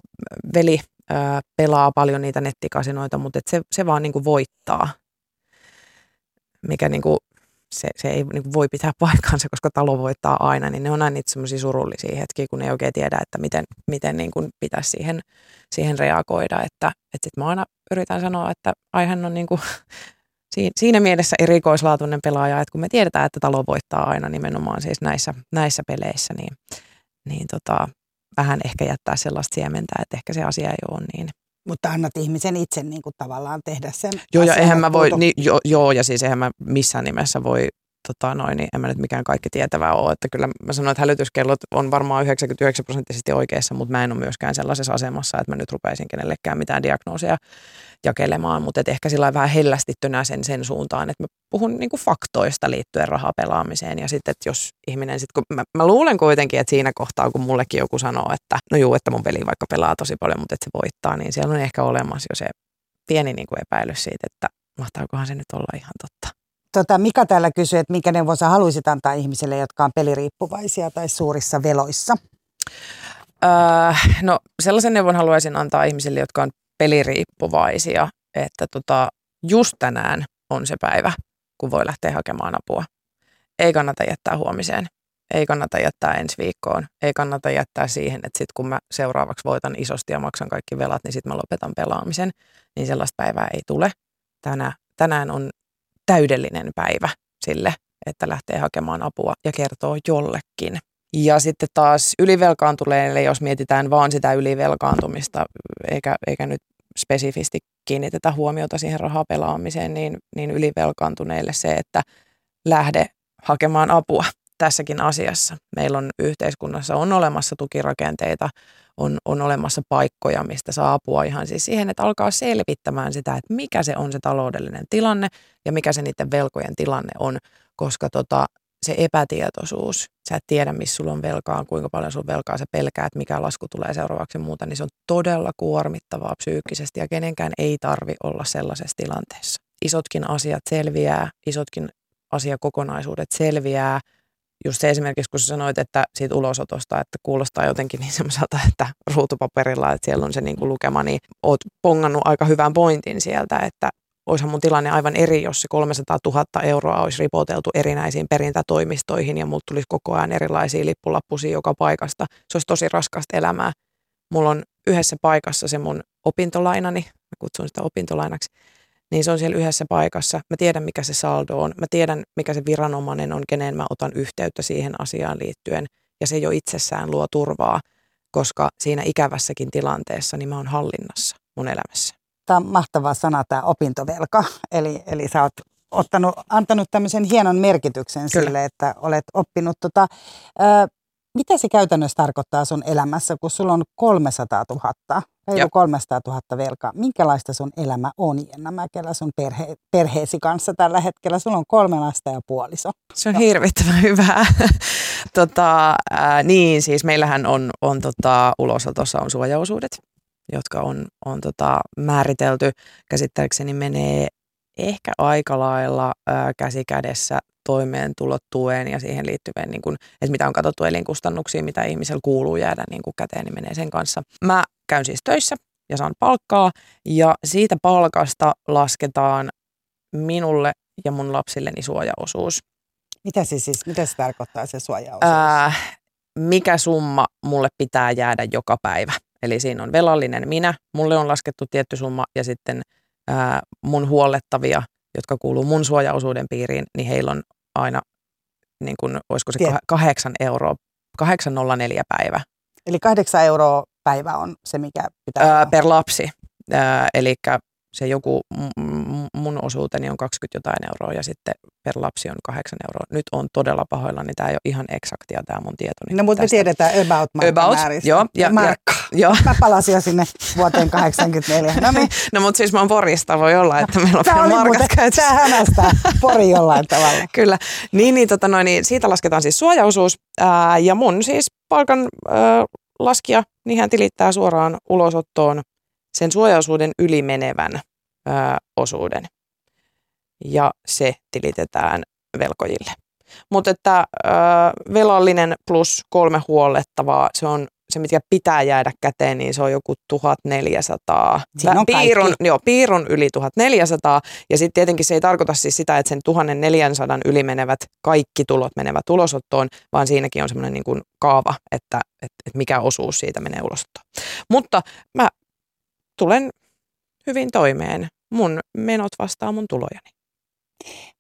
veli ää, pelaa paljon niitä nettikasinoita, mutta et se, se vaan niinku voittaa, mikä niinku se, se ei niin voi pitää paikkaansa, koska talo voittaa aina, niin ne on aina niitä semmoisia surullisia hetkiä, kun ei oikein tiedä, että miten, miten niin kuin pitäisi siihen, siihen reagoida. Että, että sitten mä aina yritän sanoa, että aihan on *laughs* niin kuin, siinä mielessä erikoislaatuinen pelaaja, että kun me tiedetään, että talo voittaa aina nimenomaan siis näissä, näissä peleissä, niin, niin tota, vähän ehkä jättää sellaista siementä, että ehkä se asia ei ole niin, mutta annat ihmisen itse niin kuin tavallaan tehdä sen. Joo, ja eihän mä voi, niin, jo, joo, ja siis eihän mä missään nimessä voi tota noin, niin en mä nyt mikään kaikki tietävä ole. Että kyllä mä sanoin, että hälytyskellot on varmaan 99 prosenttisesti oikeassa, mutta mä en ole myöskään sellaisessa asemassa, että mä nyt rupeisin kenellekään mitään diagnoosia jakelemaan. Mutta ehkä sillä vähän hellästittynä sen, sen suuntaan, että mä puhun niin kuin faktoista liittyen rahapelaamiseen. Ja sitten, että jos ihminen, sit, kun mä, mä, luulen kuitenkin, että siinä kohtaa, kun mullekin joku sanoo, että no juu, että mun peli vaikka pelaa tosi paljon, mutta että se voittaa, niin siellä on ehkä olemassa jo se pieni niin kuin epäilys siitä, että mahtaakohan se nyt olla ihan totta. Tota, Mika täällä kysyy, että mikä neuvon sä haluaisit antaa ihmisille, jotka on peliriippuvaisia tai suurissa veloissa? Öö, no sellaisen neuvon haluaisin antaa ihmisille, jotka on peliriippuvaisia, että tota, just tänään on se päivä, kun voi lähteä hakemaan apua. Ei kannata jättää huomiseen. Ei kannata jättää ensi viikkoon. Ei kannata jättää siihen, että sitten kun mä seuraavaksi voitan isosti ja maksan kaikki velat, niin sitten mä lopetan pelaamisen. Niin sellaista päivää ei tule. Tänä, tänään on täydellinen päivä sille, että lähtee hakemaan apua ja kertoo jollekin. Ja sitten taas ylivelkaantuneille, jos mietitään vaan sitä ylivelkaantumista, eikä, eikä nyt spesifisti kiinnitetä huomiota siihen rahapelaamiseen, niin, niin ylivelkaantuneille se, että lähde hakemaan apua tässäkin asiassa. Meillä on yhteiskunnassa on olemassa tukirakenteita, on, on olemassa paikkoja, mistä saa apua ihan siis siihen, että alkaa selvittämään sitä, että mikä se on se taloudellinen tilanne ja mikä se niiden velkojen tilanne on, koska tota, se epätietoisuus, sä et tiedä, missä sulla on velkaa, kuinka paljon sun velkaa, sä pelkäät, mikä lasku tulee seuraavaksi ja muuta, niin se on todella kuormittavaa psyykkisesti ja kenenkään ei tarvi olla sellaisessa tilanteessa. Isotkin asiat selviää, isotkin asiakokonaisuudet selviää, just se esimerkiksi, kun sä sanoit, että siitä ulosotosta, että kuulostaa jotenkin niin semmoiselta, että ruutupaperilla, että siellä on se niin kuin lukema, niin oot pongannut aika hyvän pointin sieltä, että olisihan mun tilanne aivan eri, jos se 300 000 euroa olisi ripoteltu erinäisiin perintätoimistoihin ja mulla tulisi koko ajan erilaisia lippulappusia joka paikasta. Se olisi tosi raskasta elämää. Mulla on yhdessä paikassa se mun opintolainani, mä kutsun sitä opintolainaksi, niin se on siellä yhdessä paikassa. Mä tiedän, mikä se saldo on. Mä tiedän, mikä se viranomainen on, keneen mä otan yhteyttä siihen asiaan liittyen. Ja se jo itsessään luo turvaa, koska siinä ikävässäkin tilanteessa niin mä oon hallinnassa mun elämässä. Tämä on mahtava sana, tämä opintovelka. Eli, eli sä oot ottanut, antanut tämmöisen hienon merkityksen Kyllä. sille, että olet oppinut. Tota, ää, mitä se käytännössä tarkoittaa sun elämässä, kun sulla on 300 000 reilu 300 000 velkaa. Minkälaista sun elämä on, Jenna Mäkelä, sun perhe, perheesi kanssa tällä hetkellä? Sulla on kolme lasta ja puoliso. Se on no. hirvittävän *laughs* hyvää. tota, ää, niin, siis meillähän on, on tota, ulosotossa on suojaosuudet, jotka on, on tota, määritelty. Käsittääkseni menee ehkä aika lailla ää, käsi kädessä toimeentulotuen ja siihen liittyvien, niin kun, että mitä on katsottu elinkustannuksia, mitä ihmisellä kuuluu jäädä niin kuin käteen, niin menee sen kanssa. Mä käyn siis töissä ja saan palkkaa ja siitä palkasta lasketaan minulle ja mun lapsilleni suojaosuus. Mitä se siis, mitä se tarkoittaa se suojaosuus? Ää, mikä summa mulle pitää jäädä joka päivä. Eli siinä on velallinen minä, mulle on laskettu tietty summa ja sitten ää, mun huollettavia, jotka kuuluu mun suojaosuuden piiriin, niin heillä on aina, niin kuin, olisiko se Tiet. kahdeksan euroa, 804 päivä. Eli kahdeksan euroa päivä on se, mikä pitää... Öö, per lapsi. Öö, eli se joku mun osuuteni on 20 jotain euroa ja sitten per lapsi on 8 euroa. Nyt on todella pahoilla, niin tämä ei ole ihan eksaktia tämä mun tieto. No mutta me tiedetään about About, joo. Ja, Markka. Ja, joo. Mä palasin jo sinne vuoteen 84. No, niin. *laughs* no mutta siis mä oon Porista, voi olla, että meillä on tämä vielä markat käytössä. Tämä hämästää Pori jollain tavalla. *laughs* Kyllä. Niin, niin, tota noin, niin siitä lasketaan siis suojaosuus ää, ja mun siis palkan ää, laskija, niin hän tilittää suoraan ulosottoon sen suojaosuuden ylimenevän ö, osuuden. Ja se tilitetään velkojille. Mutta että ö, velallinen plus kolme huollettavaa, se on se, mitkä pitää jäädä käteen, niin se on joku 1400. Siinä on piirun, joo, piirun yli 1400. Ja sitten tietenkin se ei tarkoita siis sitä, että sen 1400 yli menevät kaikki tulot menevät ulosottoon, vaan siinäkin on semmoinen niin kuin kaava, että, että, että mikä osuus siitä menee ulosottoon. Mutta mä tulen hyvin toimeen. Mun menot vastaa mun tulojani.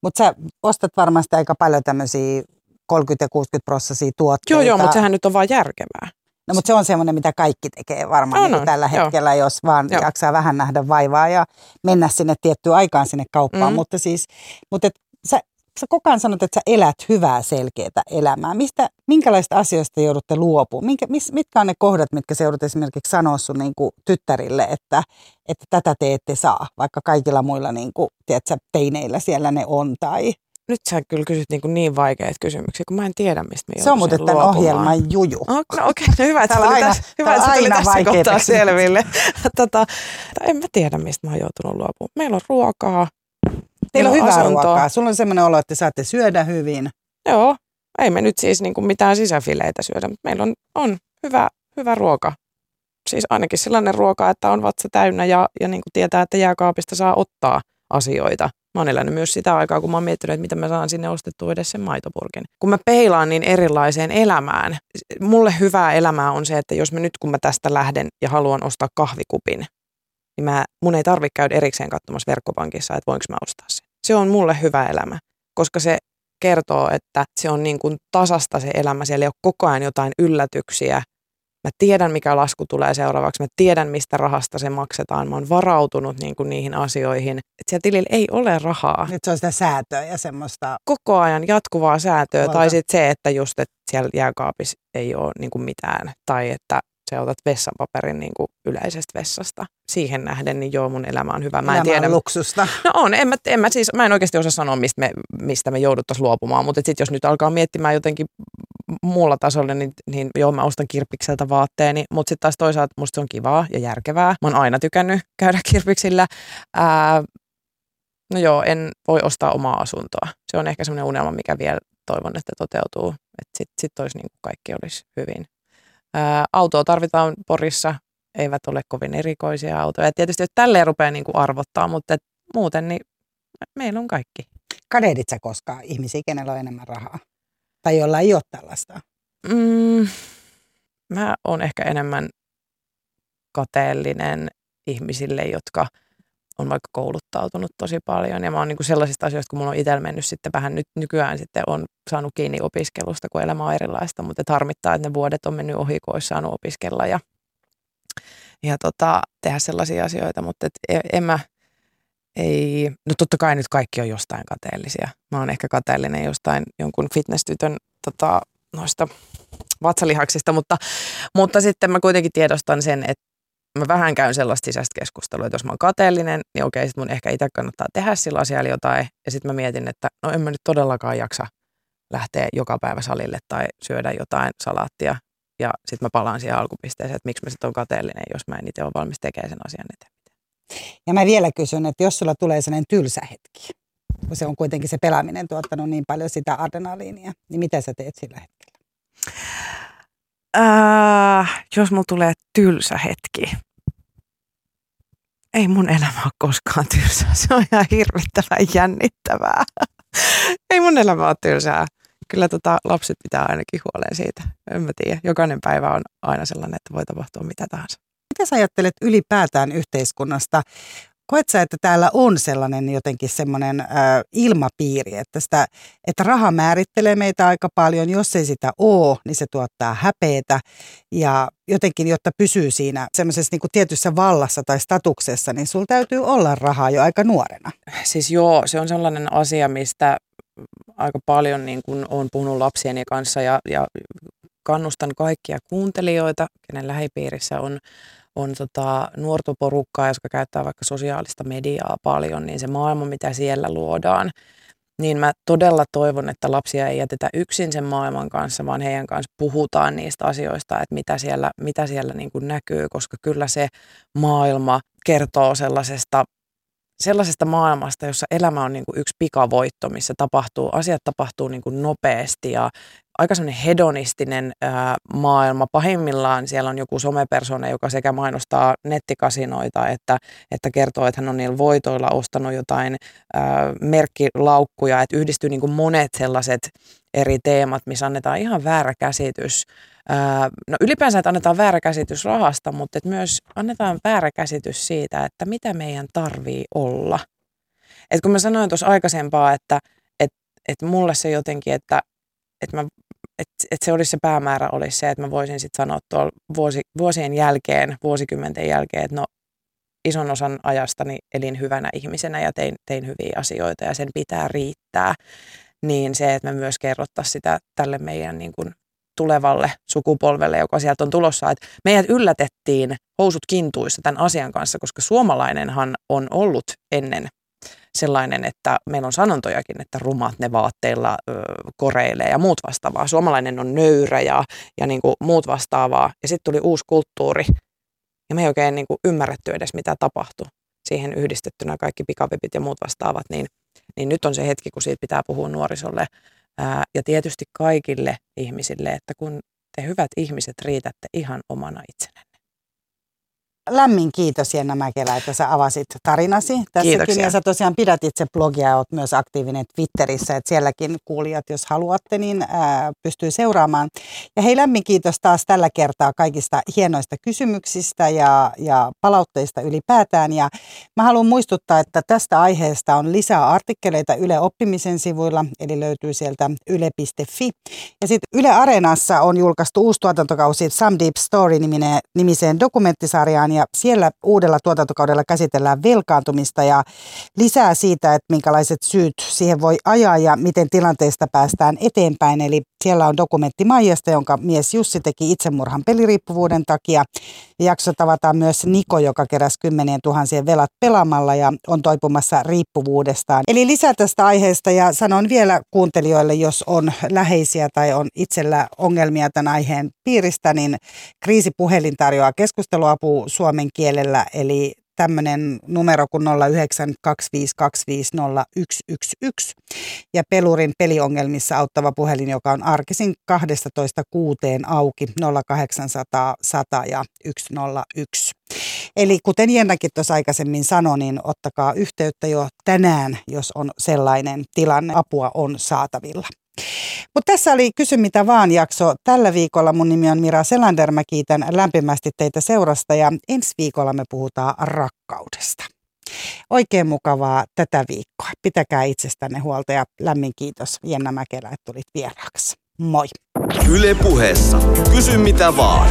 Mutta sä ostat varmasti aika paljon tämmöisiä 30 ja 60 prosessia tuotteita. Joo, joo, mutta sehän nyt on vaan järkevää. No mutta se on semmoinen, mitä kaikki tekee varmaan no, no, niin tällä hetkellä, joo. jos vaan joo. jaksaa vähän nähdä vaivaa ja mennä sinne tiettyyn aikaan sinne kauppaan. Mm. Mutta siis, mutta et, sä, sä koko ajan sanot, että sä elät hyvää, selkeää elämää. Mistä, minkälaista asioista joudutte luopumaan? Minkä, mis, mitkä on ne kohdat, mitkä sä joudut esimerkiksi sanoa sun niin kuin, tyttärille, että, että tätä te ette saa, vaikka kaikilla muilla niin kuin, tiedätkö, teineillä siellä ne on tai nyt sä kyllä kysyt niin, niin vaikeita kysymyksiä, kun mä en tiedä, mistä me Se on muuten tämän ohjelman juju. Oh, no okei, okay. no hyvä, että se tuli, aina, tässä, hyvä, että tuli tässä kohtaa selville. *laughs* tota, en mä tiedä, mistä mä oon joutunut luopumaan. Meillä on ruokaa. Teillä on hyvää asuntoa. ruokaa. Sulla on semmoinen olo, että saatte syödä hyvin. Joo, ei me nyt siis niin kuin mitään sisäfileitä syödä, mutta meillä on, on hyvä, hyvä ruoka. Siis ainakin sellainen ruoka, että on vatsa täynnä ja, ja niin kuin tietää, että jääkaapista saa ottaa asioita Mä oon elänyt myös sitä aikaa, kun mä oon miettinyt, että mitä mä saan sinne ostettua edes sen maitopurkin. Kun mä peilaan niin erilaiseen elämään, mulle hyvää elämää on se, että jos mä nyt kun mä tästä lähden ja haluan ostaa kahvikupin, niin mä, mun ei tarvitse käydä erikseen katsomassa verkkopankissa, että voinko mä ostaa sen. Se on mulle hyvä elämä, koska se kertoo, että se on niin kuin tasasta se elämä. Siellä ei ole koko ajan jotain yllätyksiä, Mä tiedän, mikä lasku tulee seuraavaksi. Mä tiedän, mistä rahasta se maksetaan. Mä oon varautunut niin kuin niihin asioihin. Että siellä tilillä ei ole rahaa. Nyt se on sitä säätöä ja semmoista... Koko ajan jatkuvaa säätöä. Valta. Tai sitten se, että just, että siellä jääkaapissa ei ole niin kuin mitään. Tai että sä otat vessanpaperin niin kuin yleisestä vessasta. Siihen nähden, niin joo, mun elämä on hyvä. Mä en tiedä. luksusta. No on, en mä, en mä, siis, mä en oikeasti osaa sanoa, mistä me, mistä me jouduttaisiin luopumaan, mutta sitten jos nyt alkaa miettimään jotenkin muulla tasolla, niin, niin joo, mä ostan kirppikseltä vaatteeni, mutta sitten taas toisaalta musta se on kivaa ja järkevää. Mä oon aina tykännyt käydä kirppiksillä. Ää, no joo, en voi ostaa omaa asuntoa. Se on ehkä semmoinen unelma, mikä vielä toivon, että toteutuu. Että sitten sit olisi niin kuin kaikki olisi hyvin. Ää, autoa tarvitaan Porissa, eivät ole kovin erikoisia autoja. Ja tietysti jos tälleen rupeaa niin kuin arvottaa, mutta et muuten niin meillä on kaikki. Kadehdit sä koskaan ihmisiä, kenellä on enemmän rahaa? Tai jolla ei ole tällaista? Mm, mä oon ehkä enemmän kateellinen ihmisille, jotka on vaikka kouluttautunut tosi paljon. Ja mä oon niin kuin sellaisista asioista, kun mulla on itsellä mennyt sitten vähän nyt nykyään sitten on saanut kiinni opiskelusta, kun elämä on erilaista, mutta et harmittaa, että ne vuodet on mennyt ohi, kun olisi saanut opiskella ja, ja tota, tehdä sellaisia asioita, mutta et e, en mä, ei, no totta kai nyt kaikki on jostain kateellisia. Mä oon ehkä kateellinen jostain jonkun fitness-tytön tota, noista vatsalihaksista, mutta, mutta sitten mä kuitenkin tiedostan sen, että mä vähän käyn sellaista sisäistä keskustelua, että jos mä oon kateellinen, niin okei, sit mun ehkä itse kannattaa tehdä sillä asialla jotain. Ja sitten mä mietin, että no en mä nyt todellakaan jaksa lähteä joka päivä salille tai syödä jotain salaattia. Ja sitten mä palaan siihen alkupisteeseen, että miksi mä sitten on kateellinen, jos mä en itse ole valmis tekemään sen asian eteen. Ja mä vielä kysyn, että jos sulla tulee sellainen tylsä hetki, kun se on kuitenkin se pelaaminen tuottanut niin paljon sitä adrenaliinia, niin mitä sä teet sillä hetkellä? Äh, jos mulla tulee tylsä hetki, ei mun elämä ole koskaan tylsää. Se on ihan hirvittävän jännittävää. ei mun elämä ole tylsää. Kyllä tota, lapset pitää ainakin huoleen siitä. En mä tiedä. Jokainen päivä on aina sellainen, että voi tapahtua mitä tahansa. Mitä sä ajattelet ylipäätään yhteiskunnasta? Koet sä, että täällä on sellainen jotenkin semmoinen ilmapiiri, että, sitä, että raha määrittelee meitä aika paljon. Jos ei sitä ole, niin se tuottaa häpeitä ja jotenkin, jotta pysyy siinä semmoisessa niin tietyssä vallassa tai statuksessa, niin sulla täytyy olla rahaa jo aika nuorena. Siis joo, se on sellainen asia, mistä aika paljon niin kuin olen puhunut lapsieni kanssa ja, ja kannustan kaikkia kuuntelijoita, kenen lähipiirissä on, on tota nuorta porukkaa, jotka käyttää vaikka sosiaalista mediaa paljon, niin se maailma, mitä siellä luodaan, niin mä todella toivon, että lapsia ei jätetä yksin sen maailman kanssa, vaan heidän kanssa puhutaan niistä asioista, että mitä siellä, mitä siellä niin kuin näkyy, koska kyllä se maailma kertoo sellaisesta sellaisesta maailmasta, jossa elämä on niin kuin yksi pikavoitto, missä tapahtuu, asiat tapahtuu niin kuin nopeasti ja aika semmoinen hedonistinen ää, maailma. Pahimmillaan siellä on joku somepersona, joka sekä mainostaa nettikasinoita, että, että kertoo, että hän on niillä voitoilla ostanut jotain ää, merkkilaukkuja, että yhdistyy niin kuin monet sellaiset eri teemat, missä annetaan ihan väärä käsitys no ylipäänsä, että annetaan väärä käsitys rahasta, mutta että myös annetaan väärä käsitys siitä, että mitä meidän tarvii olla. Et kun mä sanoin tuossa aikaisempaa, että et, et mulle se jotenkin, että et mä, et, et se olisi se päämäärä olisi se, että mä voisin sitten sanoa tuolla vuosi, vuosien jälkeen, vuosikymmenten jälkeen, että no ison osan ajastani elin hyvänä ihmisenä ja tein, tein hyviä asioita ja sen pitää riittää. Niin se, että me myös kerrottaisiin sitä tälle meidän niin kuin tulevalle sukupolvelle, joka sieltä on tulossa. Että meidät yllätettiin housut kintuissa tämän asian kanssa, koska suomalainenhan on ollut ennen sellainen, että meillä on sanontojakin, että rumat ne vaatteilla ö, koreilee ja muut vastaavaa. Suomalainen on nöyrä ja, ja niin kuin muut vastaavaa. Ja sitten tuli uusi kulttuuri ja me ei oikein niin kuin ymmärretty edes, mitä tapahtui. Siihen yhdistettynä kaikki pikavipit ja muut vastaavat, niin, niin nyt on se hetki, kun siitä pitää puhua nuorisolle Ää, ja tietysti kaikille ihmisille, että kun te hyvät ihmiset riitätte ihan omana itsenänne. Lämmin kiitos Jenna Mäkelä, että sä avasit tarinasi tässäkin. Kiitoksia. Ja sä tosiaan pidät itse blogia ja oot myös aktiivinen Twitterissä, että sielläkin kuulijat, jos haluatte, niin ää, pystyy seuraamaan. Ja hei lämmin kiitos taas tällä kertaa kaikista hienoista kysymyksistä ja, ja palautteista ylipäätään. Ja mä haluan muistuttaa, että tästä aiheesta on lisää artikkeleita Yle Oppimisen sivuilla, eli löytyy sieltä yle.fi. Ja sitten Yle Areenassa on julkaistu uusi tuotantokausi Some Deep Story nimiseen dokumenttisarjaan ja siellä uudella tuotantokaudella käsitellään velkaantumista ja lisää siitä, että minkälaiset syyt siihen voi ajaa ja miten tilanteesta päästään eteenpäin. Eli siellä on dokumentti Maijasta, jonka mies Jussi teki itsemurhan peliriippuvuuden takia. Jakso tavataan myös Niko, joka keräsi kymmenien tuhansien velat pelaamalla ja on toipumassa riippuvuudestaan. Eli lisää tästä aiheesta ja sanon vielä kuuntelijoille, jos on läheisiä tai on itsellä ongelmia tämän aiheen piiristä, niin kriisipuhelin tarjoaa keskusteluapua suomen kielellä, eli tämmöinen numero kuin 0925250111 ja Pelurin peliongelmissa auttava puhelin, joka on arkisin 12 kuuteen auki 0800 100 ja 101. Eli kuten Jennakin tuossa aikaisemmin sanoi, niin ottakaa yhteyttä jo tänään, jos on sellainen tilanne. Apua on saatavilla. Mutta tässä oli Kysy mitä vaan jakso. Tällä viikolla mun nimi on Mira Selander. Mä kiitän lämpimästi teitä seurasta ja ensi viikolla me puhutaan rakkaudesta. Oikein mukavaa tätä viikkoa. Pitäkää itsestänne huolta ja lämmin kiitos Jenna Mäkelä, että tulit vieraaksi. Moi! Yle puheessa. Kysy mitä vaan.